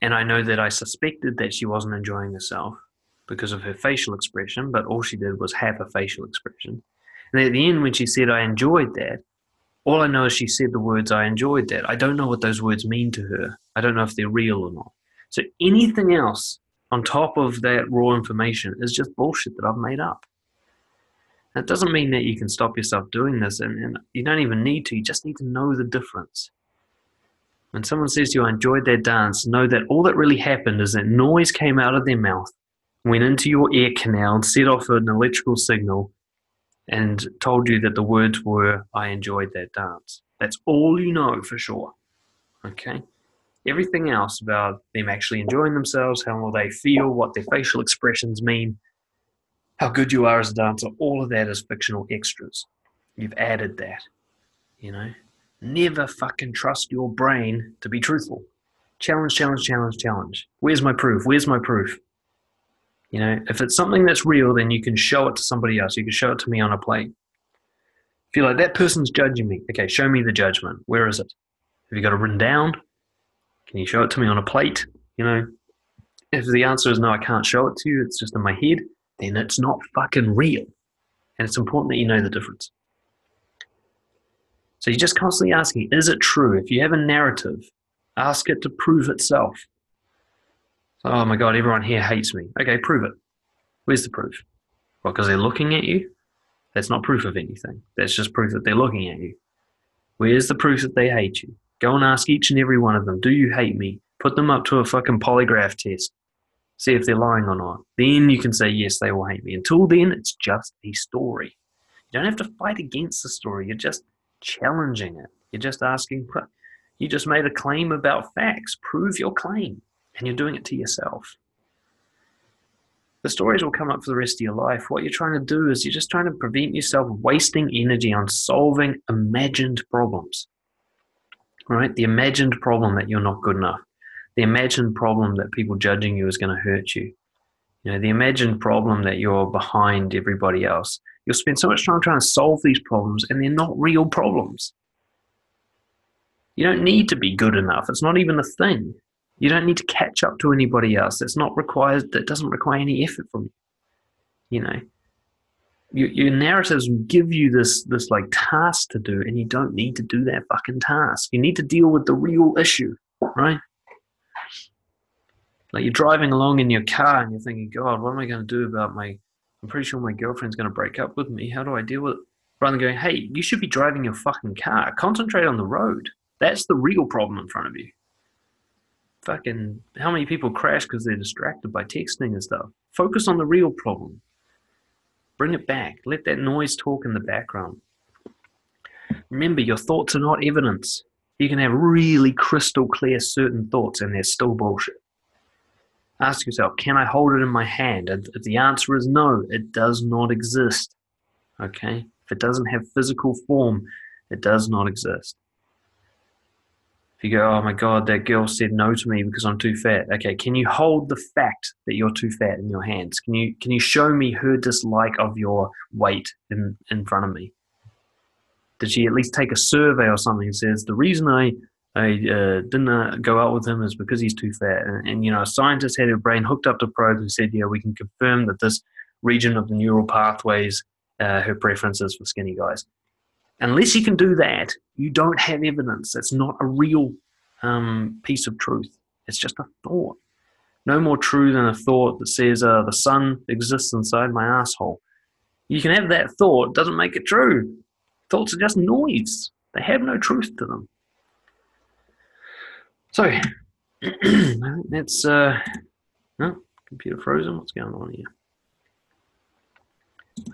And I know that I suspected that she wasn't enjoying herself because of her facial expression, but all she did was have a facial expression. And at the end, when she said, I enjoyed that, all I know is she said the words, I enjoyed that. I don't know what those words mean to her. I don't know if they're real or not. So anything else on top of that raw information is just bullshit that I've made up. That doesn't mean that you can stop yourself doing this, and, and you don't even need to. You just need to know the difference. When someone says you, enjoyed their dance, know that all that really happened is that noise came out of their mouth went into your ear canal and set off an electrical signal and told you that the words were, I enjoyed that dance. That's all you know for sure. Okay? Everything else about them actually enjoying themselves, how will they feel, what their facial expressions mean, how good you are as a dancer, all of that is fictional extras. You've added that. You know? Never fucking trust your brain to be truthful. Challenge, challenge, challenge, challenge. Where's my proof? Where's my proof? You know, if it's something that's real, then you can show it to somebody else. You can show it to me on a plate. If you're like, that person's judging me, okay, show me the judgment. Where is it? Have you got it written down? Can you show it to me on a plate? You know, if the answer is no, I can't show it to you, it's just in my head, then it's not fucking real. And it's important that you know the difference. So you're just constantly asking, is it true? If you have a narrative, ask it to prove itself. oh my God, everyone here hates me. Okay, prove it. Where's the proof? Well, because they're looking at you? That's not proof of anything. That's just proof that they're looking at you. Where's the proof that they hate you? Go and ask each and every one of them, do you hate me? Put them up to a fucking polygraph test. See if they're lying or not. Then you can say, yes, they will hate me. Until then, it's just a story. You don't have to fight against the story. You're just challenging it. You're just asking, you just made a claim about facts. Prove your claim. And you're doing it to yourself. The stories will come up for the rest of your life. What you're trying to do is you're just trying to prevent yourself wasting energy on solving imagined problems right? The imagined problem that you're not good enough, the imagined problem that people judging you is going to hurt you, you know, the imagined problem that you're behind everybody else. You'll spend so much time trying to solve these problems, and they're not real problems. You don't need to be good enough. It's not even a thing. You don't need to catch up to anybody else. That's not required. That doesn't require any effort from you. You know, your, your narratives give you this this like task to do, and you don't need to do that fucking task. You need to deal with the real issue, right? Like you're driving along in your car and you're thinking, God, what am I going to do about my? I'm pretty sure my girlfriend's going to break up with me. How do I deal with it? Rather than going, hey, you should be driving your fucking car. Concentrate on the road. That's the real problem in front of you. Fucking, how many people crash because they're distracted by texting and stuff? Focus on the real problem. Bring it back. Let that noise talk in the background. Remember, your thoughts are not evidence. You can have really crystal clear certain thoughts and they're still bullshit. Ask yourself, can I hold it in my hand? And if the answer is no, it does not exist. Okay? If it doesn't have physical form, it does not exist. If you go, oh my God, that girl said no to me because I'm too fat. Okay, can you hold the fact that you're too fat in your hands? Can you can you show me her dislike of your weight in, in front of me? Did she at least take a survey or something and says the reason I I uh, didn't uh, go out with him is because he's too fat? And, and you know, a scientist had her brain hooked up to probes and said, yeah, we can confirm that this region of the neural pathways, uh, her preference is for skinny guys. Unless you can do that, you don't have evidence. It's not a real um, piece of truth. It's just a thought. No more true than a thought that says uh, the sun exists inside my asshole. You can have that thought, doesn't make it true. Thoughts are just noise. They have no truth to them. So, that's uh, oh, computer frozen. What's going on here?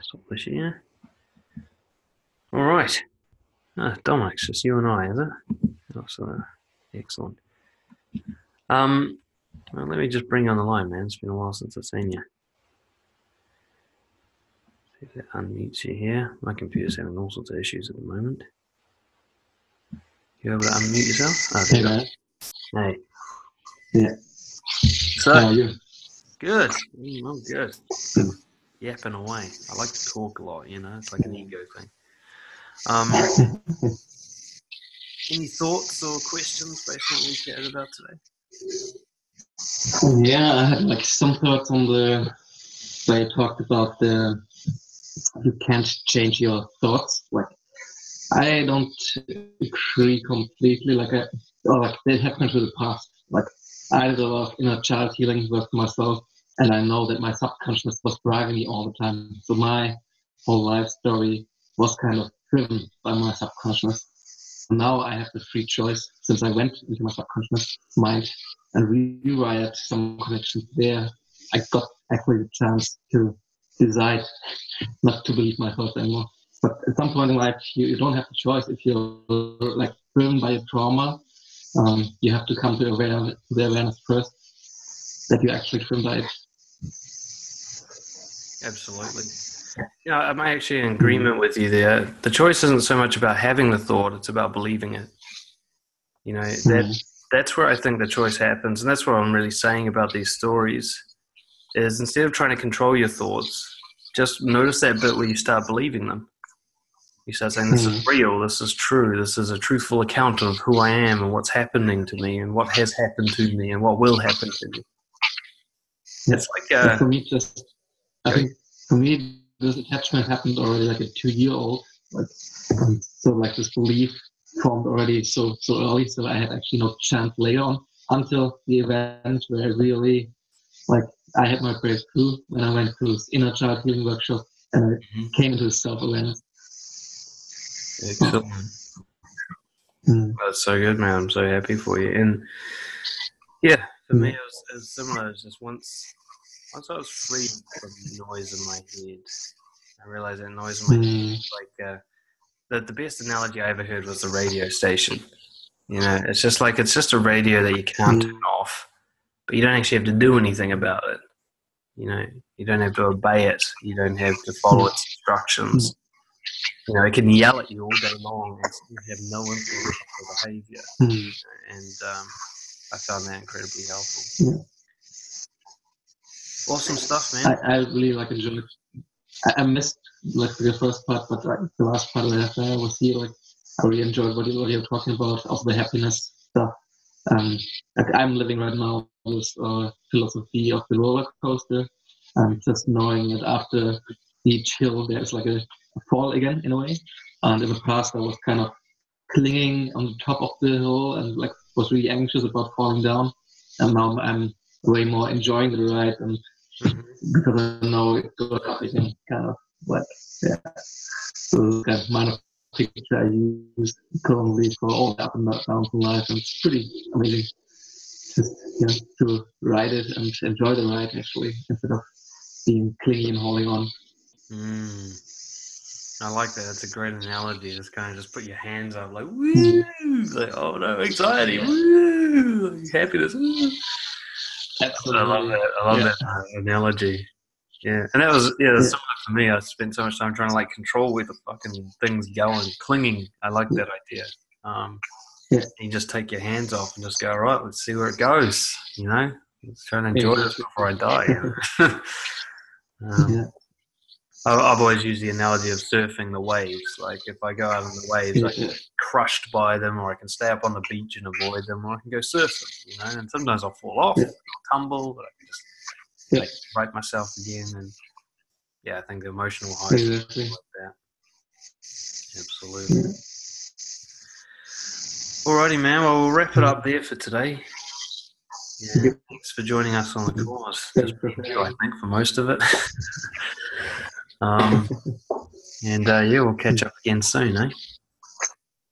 Stop this here. All right. Ah, Dominic's just you and I, is it? Awesome. Excellent. Um, well, let me just bring you on the line, man. It's been a while since I've seen you. See if that unmutes you here. My computer's having all sorts of issues at the moment. You able to unmute yourself? Oh, hey, man. Hey. Yeah. So, you? good. Mm, I'm good. Yapping away. I like to talk a lot, you know, it's like an ego thing. Um, any thoughts or questions based on what we chatted about today? Yeah, I had like some thoughts on the way you talked about the you can't change your thoughts. Like I don't agree completely. Like I, or like they happen to the past. Like I did a lot of child healing work myself, and I know that my subconscious was driving me all the time. So my whole life story was kind of driven by my subconscious. Now I have the free choice since I went into my subconscious mind and rewired some connections there. I got actually the chance to decide not to believe my thoughts anymore. But at some point in life, you, you don't have a choice. If you're like driven by a trauma, um, you have to come to, aware, the awareness first that you're actually driven by it. Absolutely. Yeah, I'm actually in agreement with you there. The choice isn't so much about having the thought; it's about believing it. You know that mm-hmm. that's where I think the choice happens, and that's what I'm really saying about these stories. Is instead of trying to control your thoughts, just notice that bit where you start believing them. You start saying, "This is real. This is true. This is a truthful account of who I am and what's happening to me and what has happened to me and what will happen to me." It's like But uh, for me, just I think for me, this attachment happened already like a two-year-old. Like, um, so like this belief formed already so so early. So I had actually no chance later on until the event where I really like I had my breakthrough when I went to this inner child healing workshop and I Mhm. came into self-awareness. Excellent. Mm. That's so good, man. I'm so happy for you. And yeah, for me, it was, it was similar. It was just once, once I was freed from the noise in my head, I realized that noise in my head Mm. was like uh, the the best analogy I ever heard was the radio station. You know, it's just like it's just a radio that you can't turn off, but you don't actually have to do anything about it. You know, you don't have to obey it. You don't have to follow its instructions. You know, it can yell at you all day long and you have no influence on your behavior Mm. and um, I found that incredibly helpful. Yeah. Awesome stuff, man. I really like enjoyed. I, I missed like the first part, but like the last part where I was here, like I really enjoyed what you what you're talking about of the happiness stuff. Um, like I'm living right now this uh, philosophy of the roller coaster, and just knowing that after each hill there's like a fall again in a way. And in the past I was kind of clinging on the top of the hill and like was really anxious about falling down. And now I'm way more enjoying the ride and Mhm. because I know it up again, kind of like yeah. So of minor picture I use currently for all the up and downs in life, and it's pretty amazing. Just yeah, to ride it and enjoy the ride actually, instead of being clingy and holding on. Mm. I like that. That's a great analogy. Just kind of just put your hands up, like woo, like oh no, anxiety, woo, like, happiness. Woo. I love that. I love Yeah. that uh, analogy. Yeah, and that was yeah, that's Yeah. similar for me. I spent so much time trying to like control where the fucking thing's going, clinging. I like that idea. Um, Yeah. You just take your hands off and just go, all right, let's see where it goes. You know, let's try and enjoy this before I die. um, Yeah. I've always used the analogy of surfing the waves. Like if I go out on the waves, I can get crushed by them, or I can stay up on the beach and avoid them, or I can go surf them. You know, and sometimes I'll fall off, Yeah. I'll tumble, but I can just Yeah. like, right myself again. And yeah, I think the emotional high Exactly. like that. Absolutely. Yeah. Alrighty, man. Well, we'll wrap it up there for today. Yeah, thanks for joining us on the course. You, I think, for most of it. um, and uh, yeah, we'll catch up again soon, eh?